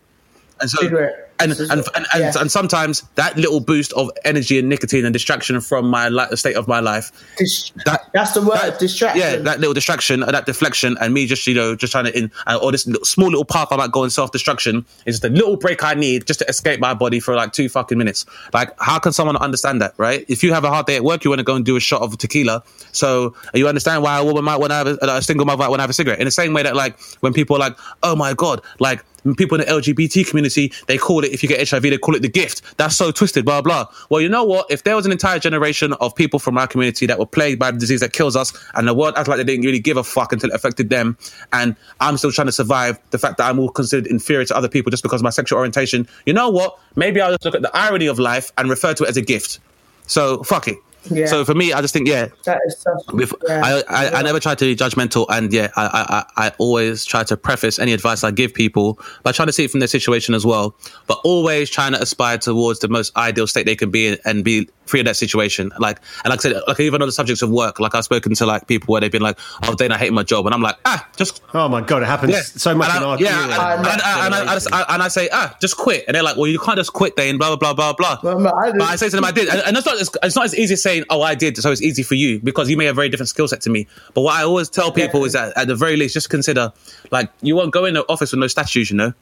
so Cigarette. And and, and, and, Yeah. and sometimes that little boost of energy and nicotine and distraction from my li- the state of my life Dis- that that's the word, that- distraction. Yeah, that little distraction, uh, that deflection, and me just you know just trying to in uh, or this little, small little path I might go in self destruction is just a little break I need just to escape my body for like two fucking minutes. Like, how can someone understand that, right? If you have a hard day at work, you want to go and do a shot of tequila, so you understand why a woman might want to have a, a single mother might want to have a cigarette. In the same way that like when people are like, oh my god, like people in the LGBT community, they call it if you get HIV, they call it the gift. That's so twisted, blah blah. Well, you know what? If there was an entire generation of people from our community that were plagued by the disease that kills us, and the world acted like they didn't really give a fuck until it affected them, and I'm still trying to survive the fact that I'm all considered inferior to other people just because of my sexual orientation. You know what? Maybe I'll just look at the irony of life and refer to it as a gift. So fuck it. Yeah. So for me, I just think, yeah, That is so. Bef- yeah. I, I, I never try to be judgmental, and yeah, I, I, I I always try to preface any advice I give people by trying to see it from their situation as well, but always trying to aspire towards the most ideal state they can be in and be free of that situation. Like, and like I said, like even on the subjects of work, like I've spoken to like people where they've been like, "Oh, Dane, I hate my job," and I'm like, "Ah, just Oh my god, it happens yeah. so much and in I, our yeah, and, and, and, and I, I just, I, and I say, ah, just quit. And they're like, well, you can't just quit, Dane, blah, blah, blah, blah, blah. Well, I did. but I say to them, I did. And, and it's, not, it's, it's not as easy as saying, oh, I did, so it's easy for you, because you may have a very different skill set to me. But what I always tell people is that at the very least, just consider, like, you won't go in the office with no statues, you know?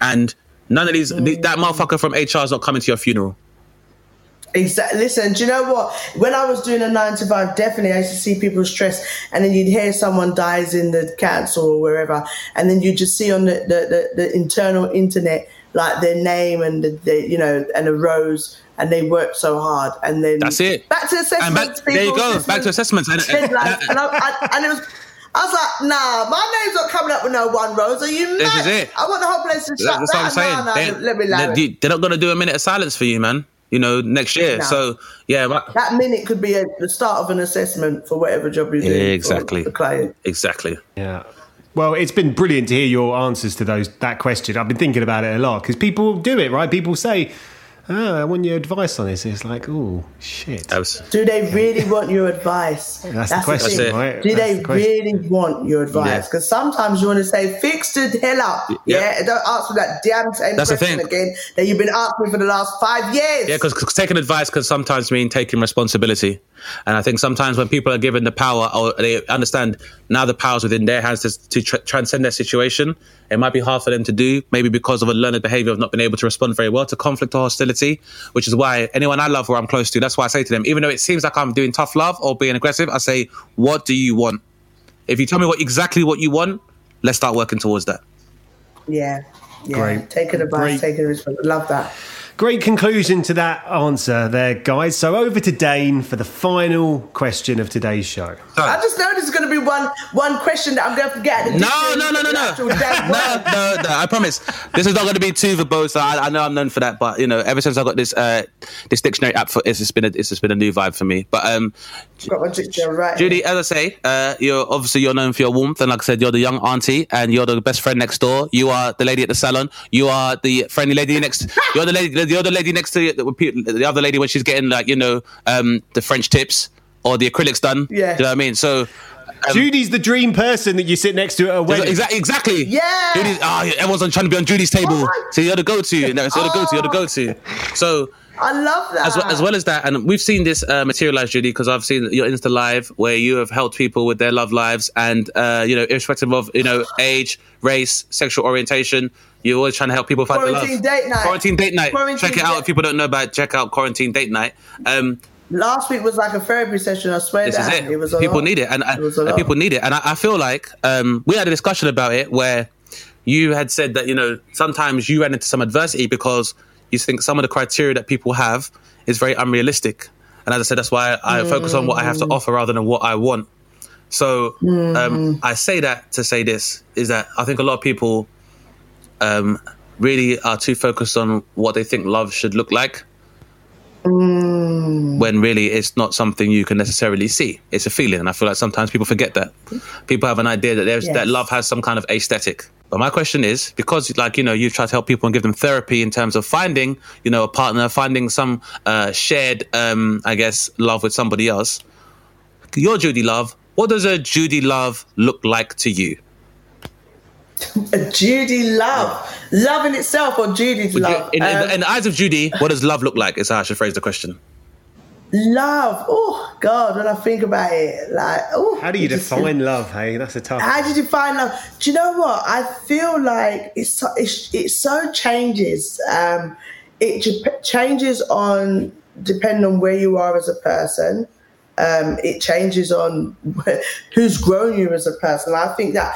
And none of these, Mm. that motherfucker from HR is not coming to your funeral. Exactly. Listen, do you know what? When I was doing a nine to five, definitely I used to see people stressed, and then you'd hear someone dies in the council or wherever, and then you just see on the, the, the, the internal internet like their name and the, the you know and a rose, and they worked so hard, and then That's it. Back to And assessments. back, there you people, go, back to assessments. And, and, Headlines, uh, uh, and, I, I, and it was. I was like, nah, my name's not coming up with no one rose. Are you mad? This is it. I want the whole place to shut That's what I'm saying. down. Nah, nah, They- let me allow they- it. they're not going to do a minute of silence for you, man. You know, next year. No. So yeah, but- That minute could be a, the start of an assessment for whatever job you're doing. Exactly. For the client. exactly. Yeah. Well, it's been brilliant to hear your answers to those that question. I've been thinking about it a lot because people do it, right? People say, "Oh, I want your advice on this." It's like, "Oh, shit." Was- Do they really want your advice? That's the question, thing. right? Do That's they the really want your advice? Because sometimes you want to say, fix the hell up. Yeah. Yeah. Don't ask me that damn same That's question thing. again that you've been asking for the last five years. Yeah, because taking advice can sometimes mean taking responsibility. And I think sometimes when people are given the power or they understand now the power's within their hands to, to tr- transcend their situation, it might be hard for them to do, maybe because of a learned behavior of not being able to respond very well to conflict or hostility, which is why anyone I love or I'm close to, that's why I say to them, even though it seems like I'm doing tough love or being aggressive, I say, what do you want? If you tell me what exactly what you want, let's start working towards that. Yeah. Yeah. Great. Taking advice, Great. taking responsibility. Love that. Great conclusion to that answer there, guys. So over to Dane for the final question of today's show. I just know there's going to be one one question that I'm going to forget. No, no, no, no, no. no, no, no. I promise. This is not going to be too verbose. I, I know I'm known for that, but you know, ever since I got this uh, this dictionary app for it's just been a, it's just been a new vibe for me. But um, Got my right. Judi, as I say, uh, you're obviously you're known for your warmth, and like I said, you're the young auntie, and you're the best friend next door. You are the lady at the salon. You are the friendly lady next. You're the lady. You're the lady next to the, the other lady when she's getting like you know um, the French tips or the acrylics done. Yeah. Do you know what I mean? So. Um, Judi's the dream person that you sit next to at a wedding. Exactly. Exactly. Yeah. Judi's, oh, everyone's trying to be on Judi's table. Oh so you're the go-to. No, so you're the go-to. You're the go-to. So I love that. as well, as well as that, and we've seen this uh, materialize, Judi, because I've seen your Insta live where you have helped people with their love lives, and uh, you know, irrespective of you know age, race, sexual orientation. You're always trying to help people find the love. Quarantine date night. Quarantine date night. Quarantine check it out date- if people don't know about. it, Check out quarantine date night. Um, last week was like a therapy session. I swear This that is it. it was people lot. need it, and, and, It and people need it. And I, I feel like um, we had a discussion about it where you had said that you know sometimes you ran into some adversity because you think some of the criteria that people have is very unrealistic. And as I said, that's why I focus on what I have to Mm. offer rather than what I want. So Mm-hmm. um, I say that to say this is that I think a lot of people um, really are too focused on what they think love should look like Mm. when really it's not something you can necessarily see. It's a feeling, and I feel like sometimes people forget that. People have an idea that there's Yes. that love has some kind of aesthetic. But my question is, because like you know, you try to help people and give them therapy in terms of finding, you know, a partner, finding some uh, shared, um, I guess, love with somebody else. Your Judi love. What does a Judi love look like to you? A Judi love, love in itself, or Judi's Would you- love. in, in Um, the, in the eyes of Judi, what does love look like? Is how I should phrase the question. love. Oh God, when I think about it, like, oh, How do you it just- define love? Hey, that's a tough. How did you find love? Do you know what? I feel like it's so, it's, it so changes. Um, it j- changes on depending on where you are as a person. Um, it changes on who's grown you as a person. I think that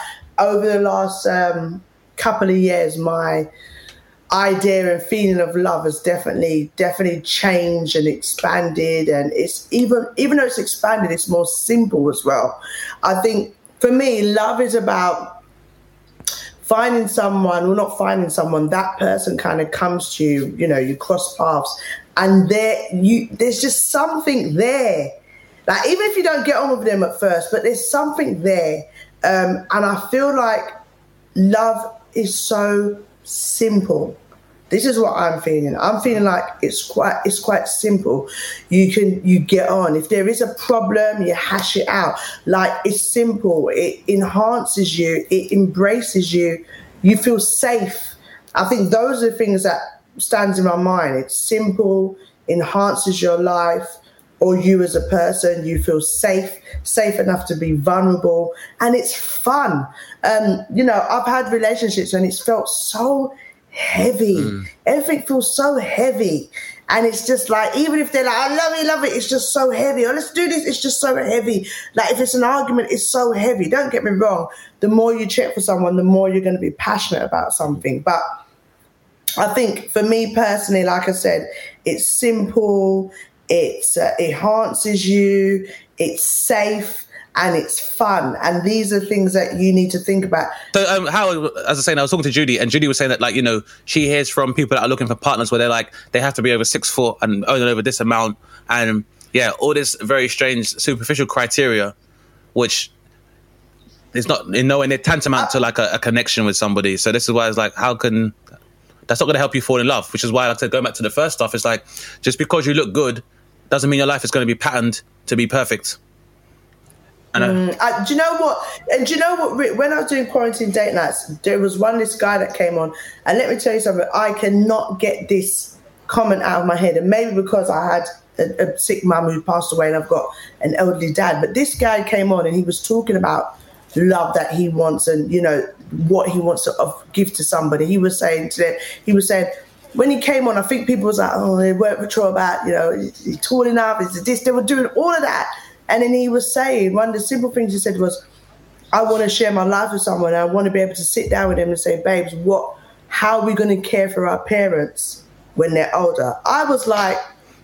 over the last um, couple of years, my idea and feeling of love has definitely definitely changed and expanded. And it's even even though it's expanded it's more simple as well. I think for me love is about finding someone well not finding someone that person kind of comes to you you know you cross paths and there you there's just something there. Like even if you don't get on with them at first but there's something there um, and i feel like love is so simple. This is what I'm feeling. I'm feeling like it's quite it's quite simple. You can you get on. If there is a problem, you hash it out. Like it's simple. It enhances you. It embraces you. You feel safe. I think those are the things that stands in my mind. It's simple, enhances your life or you as a person, you feel safe, safe enough to be vulnerable, and it's fun. Um, you know, I've had relationships and it's felt so heavy. Everything feels so heavy. And it's just like, even if they're like, I love it, love it, it's just so heavy. Or let's do this, it's just so heavy. Like if it's an argument, it's so heavy. Don't get me wrong. The more you check for someone, the more you're going to be passionate about something. But I think for me personally, like I said, it's simple, uh, it enhances you, it's safe, and it's fun. And these are things that you need to think about. So, um, how, as I was saying, I was talking to Judi, and Judi was saying that, like, you know, she hears from people that are looking for partners where they're like, they have to be over six foot and earning over this amount. And yeah, all this very strange, superficial criteria, which is not in nowhere near tantamount to like a, a connection with somebody. So, this is why it's like, how can that's not going to help you fall in love, which is why, like I said, going back to the first stuff, it's like, just because you look good doesn't mean your life is going to be patterned to be perfect. And mm, I, do you know what? And do you know what? When I was doing quarantine date nights, there was one this guy that came on, and let me tell you something. I cannot get this comment out of my head, and maybe because I had a, a sick mum who passed away, and I've got an elderly dad. But this guy came on, and he was talking about love that he wants, and you know what he wants to give to somebody. He was saying to them, he was saying. When he came on, I think people was like, "Oh, they weren't sure about, you know, is he tall enough? Is this?" They were doing all of that, and then he was saying one of the simple things he said was, I want to share my life with someone. I want to be able to sit down with them and say, babes, what how are we going to care for our parents when they're older? I was like,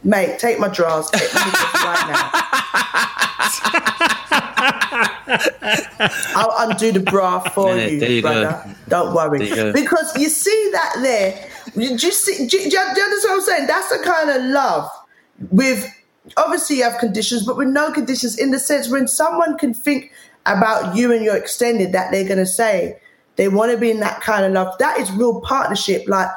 mate, take my drawers, take my right now. I'll undo the bra for you, you go. brother. Don't worry. You. Because you see that there. You, you see, do, you- do you understand what I'm saying? That's the kind of love with obviously you have conditions, but with no conditions in the sense when someone can think about you and your extended that they're going to say they want to be in that kind of love. That is real partnership. Like,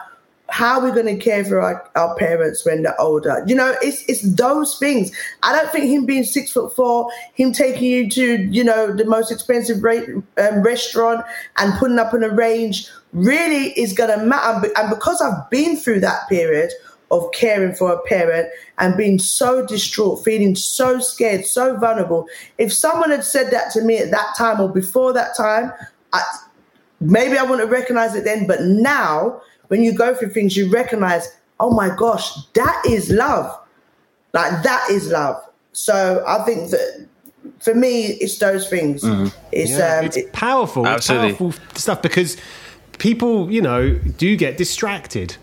how are we going to care for our, our parents when they're older? You know, it's it's those things. I don't think him being six foot four, him taking you to you know the most expensive rate, um, restaurant and putting up on a range really is going to matter. And because I've been through that period of caring for a parent and being so distraught, feeling so scared, so vulnerable. If someone had said that to me at that time or before that time, I, maybe I wouldn't have recognized it then. But now, when you go through things, you recognize, oh my gosh, that is love. Like that is love. So I think that for me, it's those things. It's Yeah, um, it's it- powerful. Absolutely. It's powerful stuff because people, you know, do get distracted.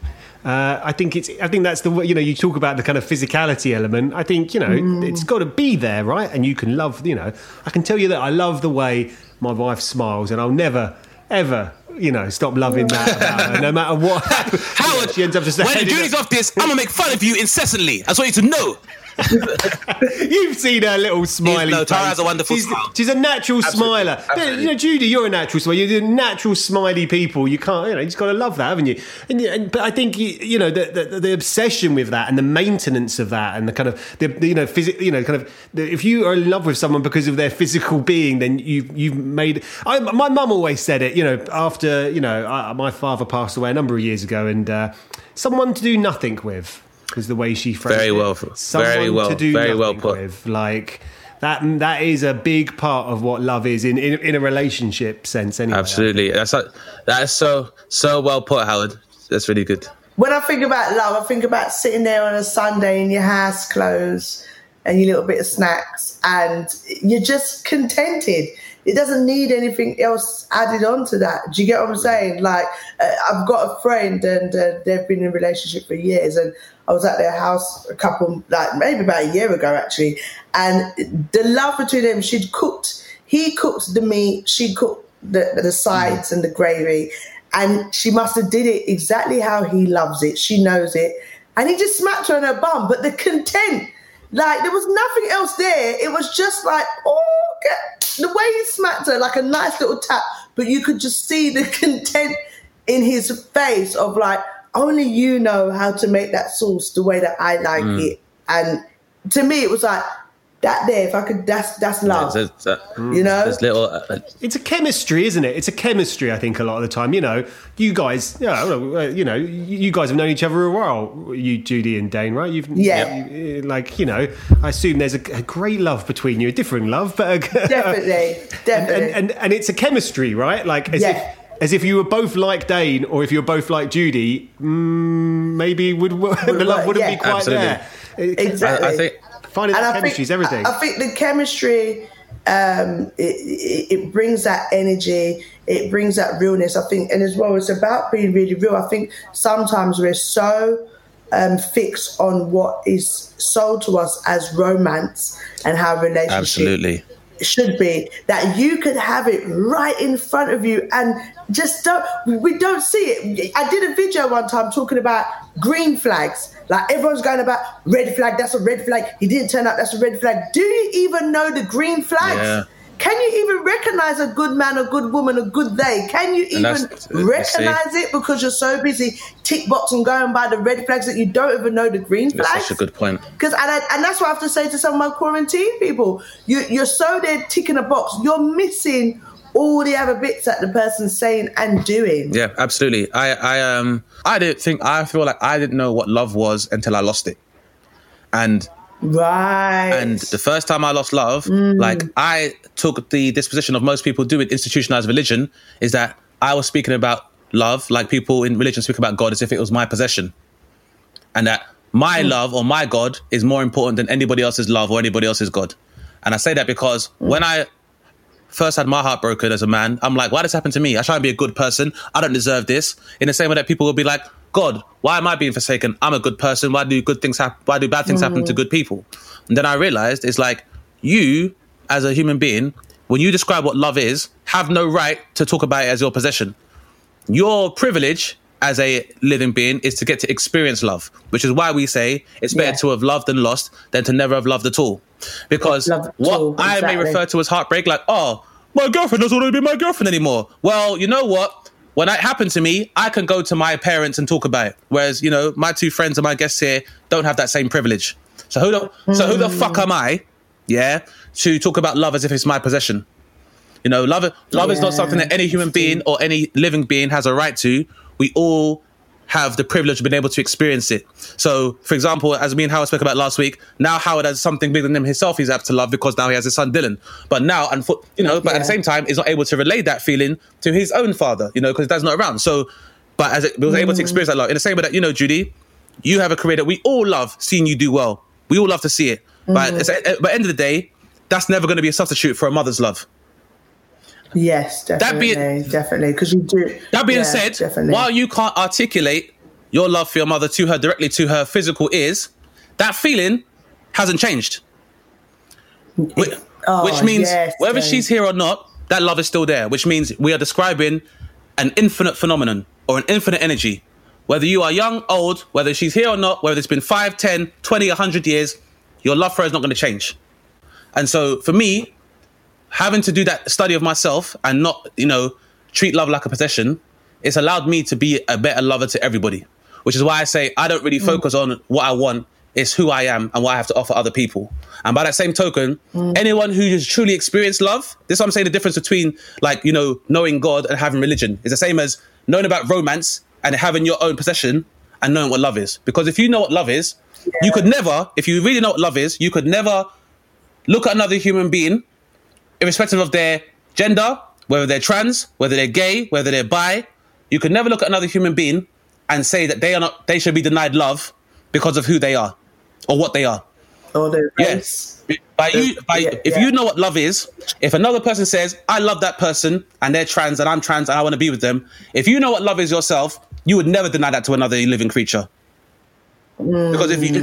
Uh, I think it's. I think that's the way. You know, you talk about the kind of physicality element. I think you know Mm. it's got to be there, right? And you can love. You know, I can tell you that I love the way my wife smiles, and I'll never, ever, you know, stop loving that about her, no matter what. Howard, she ends up just when saying, Judi's off this, I'm gonna make fun of you incessantly. I just want you to know. You've seen her little smiley no, Tara has a wonderful she's, smile. She's a natural smiler. Absolutely. You know, Judi, you're a natural smiler. You're the natural smiley people. You can't, you know, you just got to love that, haven't you? And, and but I think you, you know the, the the obsession with that and the maintenance of that and the kind of the, the you know physic, you know, kind of the, if you are in love with someone because of their physical being, then you you've made. I, my mum always said it. You know, after you know, I, my father passed away a number of years ago, and uh, someone to do nothing with. Was the way she phrased Very it. well- Someone very well- to do very well put. with. Like that that is a big part of what love is in in, in a relationship sense anyway. Absolutely. That's that is so so well put, Howard. That's really good. when I think about love, I think about sitting there on a Sunday in your house clothes and your little bit of snacks, and you're just contented. It doesn't need anything else added on to that. Do you get what I'm saying? Like, uh, I've got a friend, and uh, they've been in a relationship for years, and I was at their house a couple, like maybe about a year ago, actually, and the love between them. She'd cooked. He cooked the meat. She cooked the the sides and the gravy, and she must have did it exactly how he loves it. She knows it, and he just smacked her on her bum. But the content, like there was nothing else there. It was just like, oh, get, the way he smacked her, like a nice little tap. But you could just see the content in his face of like, only you know how to make that sauce the way that I like it. And to me, it was like that. There, if I could, that's that's love. There's, there's, you know, there's little. Uh, It's a chemistry, isn't it? It's a chemistry. I think a lot of the time, you know, you guys, yeah, well, uh, you know, you you guys have known each other a while. You, Judi and Dane, right? You've, Yeah. you- like you know, I assume there's a, a great love between you, a different love, but a, definitely, and, definitely. and, and and it's a chemistry, right? Like as Yeah. if as if you were both like Dane, or if you're both like Judi, mm, maybe would, the love wouldn't yeah. be quite Absolutely. there. Exactly. I, I think Finding And that I chemistry is everything. I, I think the chemistry, um, it, it, it brings that energy, it brings that realness. I think, and as well, it's about being really real. I think sometimes we're so um, fixed on what is sold to us as romance and how relationship absolutely. Should be that you could have it right in front of you and just don't we don't see it. I did a video one time talking about green flags. Like everyone's going about red flag that's a red flag. He didn't turn up that's a red flag. Do you even know the green flags? Yeah. Can you even recognize a good man a good woman a good they can you even recognize it because you're so busy tick boxing going by the red flags that you don't even know the green flags? That's such a good point. because and, I, and that's what I have to say to some of my quarantine people. You, you're so there ticking a box. You're missing all the other bits that the person's saying and doing. Yeah, absolutely. I, I, um, I didn't think. I feel like I didn't know what love was until I lost it, and Right. and the first time I lost love, mm. like I took the disposition of most people do with institutionalized religion, is that I was speaking about love, like people in religion speak about God as if it was my possession, and that my hmm. love or my God is more important than anybody else's love or anybody else's God. And I say that because hmm. when I first had my heart broken as a man, I'm like, why this happened to me? I try and be a good person. I don't deserve this. In the same way that people will be like, God, why am I being forsaken? I'm a good person. Why do good things happen? Why do bad things happen to mm-hmm. good people? And then I realized it's like you, as a human being, when you describe what love is, have no right to talk about it as your possession. Your privilege as a living being is to get to experience love, which is why we say it's better Yeah. to have loved and lost than to never have loved at all. Because at what all, I may refer to as heartbreak, like, oh, my girlfriend doesn't want to be my girlfriend anymore. Well, you know what? When that happened to me, I can go to my parents and talk about it. Whereas, you know, my two friends and my guests here don't have that same privilege. So who the, so who the hmm. fuck am I, yeah, to talk about love as if it's my possession? You know, love love is not something that any human being or any living being has a right to. We all have the privilege of being able to experience it. So, for example, as me and Howard spoke about last week, now Howard has something bigger than him himself he's able to love because now he has his son Dylan. But now, and you know, but at the same time, he's not able to relay that feeling to his own father, you know, because dad's not around. So, but as it, he was able to mm. experience that love in the same way that you know, Judi, you have a career that we all love seeing you do well. We all love to see it. But mm. it's, at the end of the day, that's never going to be a substitute for a mother's love. Yes, That being- definitely. Because you do. That being yeah, said, definitely. while you can't articulate your love for your mother to her directly to her physical ears, that feeling hasn't changed. Which, Oh, which means yes, whether she's here or not, that love is still there. Which means we are describing an infinite phenomenon or an infinite energy. Whether you are young, old, whether she's here or not, whether it's been 5, 10, 20, 100 years, your love for her is not going to change. And so for me, having to do that study of myself and not, you know, treat love like a possession, it's allowed me to be a better lover to everybody. Which is why I say I don't really mm. focus on what I want, it's who I am and what I have to offer other people. And by that same token, mm. anyone who has truly experienced love, this is what I'm saying the difference between like, you know, knowing God and having religion is the same as knowing about romance and having your own possession and knowing what love is. Because if you know what love is, you could never, if you really know what love is, you could never look at another human being irrespective of their gender, whether they're trans, whether they're gay, whether they're bi, you could never look at another human being and say that they are not they should be denied love because of who they are or what they are. Or the Yes. By you, by, Yeah, if yeah. you know what love is, if another person says, I love that person and they're trans and I'm trans and I want to be with them, if you know what love is yourself, you would never deny that to another living creature. Mm. Because if you,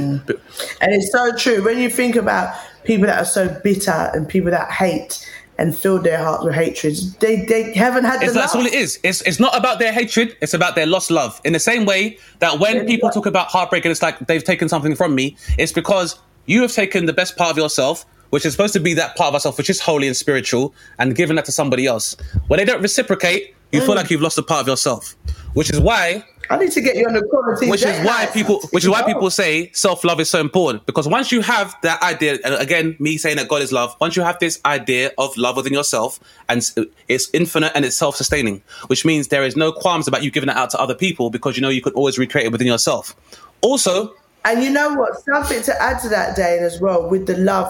And it's so true. When you think about people that are so bitter and people that hate and fill their hearts with hatred, they, they haven't had the that's love. all it is. It's, it's not about their hatred. It's about their lost love. In the same way that when people talk about heartbreak and it's like they've taken something from me, it's because you have taken the best part of yourself, which is supposed to be that part of yourself, which is holy and spiritual, and given that to somebody else. When they don't reciprocate, you feel mm. like you've lost a part of yourself, which is why I need to get you on the quality. which is why people which is why people say self-love is so important because once you have that idea and again me saying that god is love once you have this idea of love within yourself and it's infinite and it's self-sustaining which means there is no qualms about you giving it out to other people because you know you could always recreate it within yourself also And you know what? Something to add to that, Dane, as well, with the love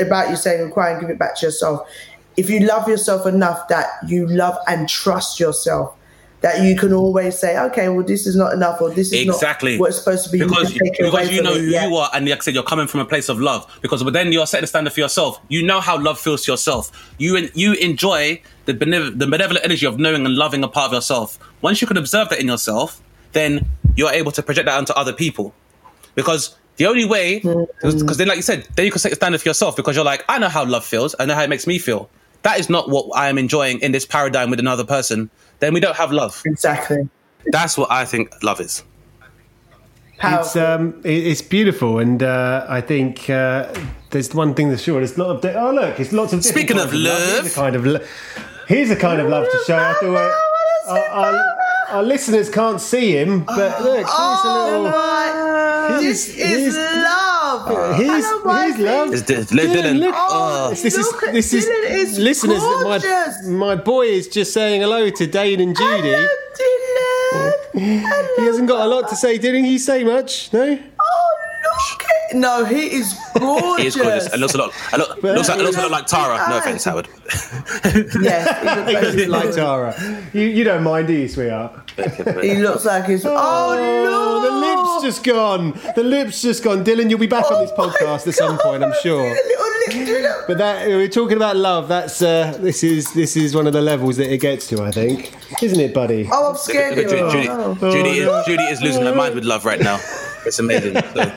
about you saying and give it back to yourself. If you love yourself enough that you love and trust yourself, that you can always say, okay, well, this is not enough, or this is exactly. not what's supposed to be. because you, can take it away because you know it. who Yeah. you are and like I said you're coming from a place of love. Because but then you're setting the standard for yourself. You know how love feels to yourself. You you enjoy the benev- the benevolent energy of knowing and loving a part of yourself. Once you can observe that in yourself then you're able to project that onto other people. Because the only way because then like you said then you can set the standard for yourself. Because you're like I know how love feels. I know how it makes me feel that is not what I am enjoying in this paradigm with another person then we don't have love Exactly. that's what I think love is It's um, it's beautiful, and uh, I think uh, there's one thing that's sure. There's a lot of di- oh look, it's lots of. Speaking of love. here's a kind of lo- here's a kind of love to show. I thought uh, our, our, our listeners can't see him, but look, here's oh a little. my! Here's- This is here's- love. Uh, Here's, I know why love. It's Dy- Dylan. look. Oh, this, this look is this is Dylan is listeners. My gorgeous. my boy is just saying hello to Dane and Judi. Hello, Dylan. He hasn't got a lot to say, didn't he? Say much? No. Oh, look at No, he is gorgeous. He is gorgeous. It looks a lot. It look, looks, like, looks a lot like Tara. No offense, Howard. yeah, He looks like Tara. You, you don't mind, do you, sweetheart? he looks like he's. Oh, Oh, the lips just gone. The lips just gone. Dylan, you'll be back on this Oh my podcast at some point, I'm sure. the little lip, But that we're talking about love. That's uh, this is this is one of the levels that it gets to, I think, isn't it, buddy? Oh, I'm scared. Judi, of Judi, him. Judi, is, Judi is losing her mind with love right now. It's amazing. So,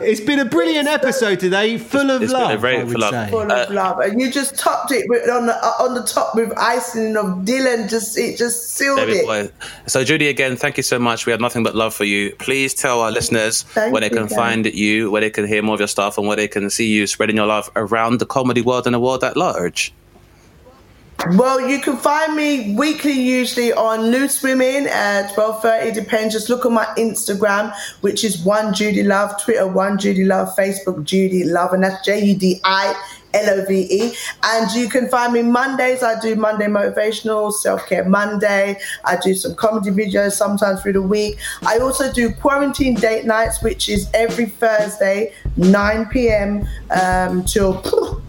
It's been a brilliant episode today, full of It's been a love. very I would full of- say. Full of love, and you just topped it with, on the uh, on the top with icing of Dylan. Just it just sealed David it. Boy. So, Judi, again, thank you so much. We have nothing but love for you. Please tell our listeners Thank where they you, can guys. find you, where they can hear more of your stuff, and where they can see you spreading your love around the comedy world and the world at large. Well, you can find me weekly, usually on Loose Women at twelve thirty. Depends. Just look on my Instagram, which is one Judi Love, Twitter one Judi Love, Facebook Judi Love, and that's J U D I L O V E. And you can find me Mondays. I do Monday motivational self care Monday. I do some comedy videos sometimes through the week. I also do quarantine date nights, which is every Thursday, nine p.m. Um, till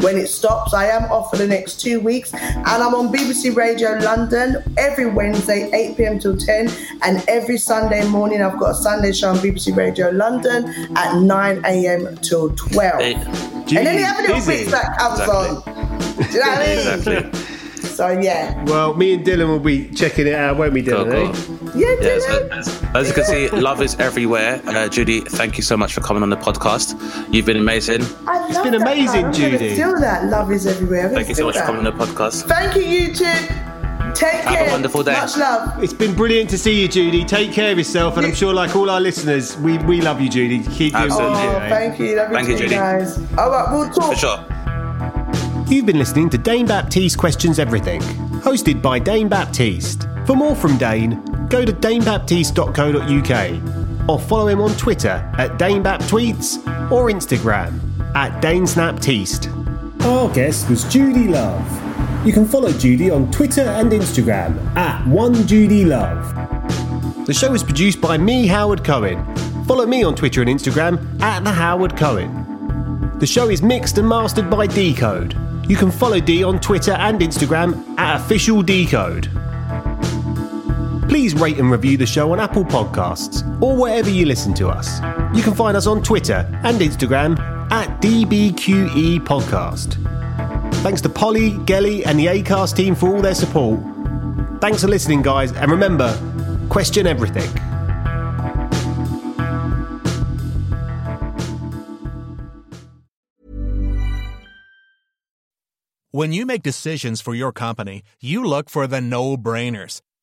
when it stops. I am off for the next two weeks, and I'm on BBC Radio London every Wednesday, 8 pm till 10, and every Sunday morning I've got a Sunday show on BBC Radio London at 9 am till 12. Hey, and then you have a little busy. bits that comes Exactly. on. Do you know what I mean? Exactly. So yeah, Well, me and Dylan will be checking it out, won't we, Cool, Dylan? cool. eh? Yeah, Yes, Dylan. as, as you can see, love is everywhere. Uh, Judi, thank you so much for coming on the podcast. You've been amazing. I love been that, amazing, man. I'm gonna Judi. Feel that love is everywhere. Thank you so feel much for coming on the podcast. Thank you, you two. Take Have a wonderful day. Much love. It's been brilliant to see you, Judi. Take care of yourself, and I'm sure, like all our listeners, we, we love you, Judi. Keep doing Absolutely. you do, Oh, thank you. Love you Thank you, too, Judi. guys. All right, we'll talk. For sure. You've been listening to Dane Baptiste Questions Everything, hosted by Dane Baptiste. For more from Dane, go to danebaptiste.co.uk or follow him on Twitter at DaneBapTweets or Instagram at DaneSnapTiste. Our guest was Judi Love. You can follow Judi on Twitter and Instagram at OneJudiLove. The show is produced by me, Howard Cohen. Follow me on Twitter and Instagram at the Howard Cohen. The show is mixed and mastered by Decode. You can follow D on Twitter and Instagram at official Decode. Please rate and review the show on Apple Podcasts or wherever you listen to us. You can find us on Twitter and Instagram at DBQE Podcast. Thanks to Polly, Gelly, and the ACAST team for all their support. Thanks for listening, guys, and remember question everything. When you make decisions for your company, you look for the no brainers.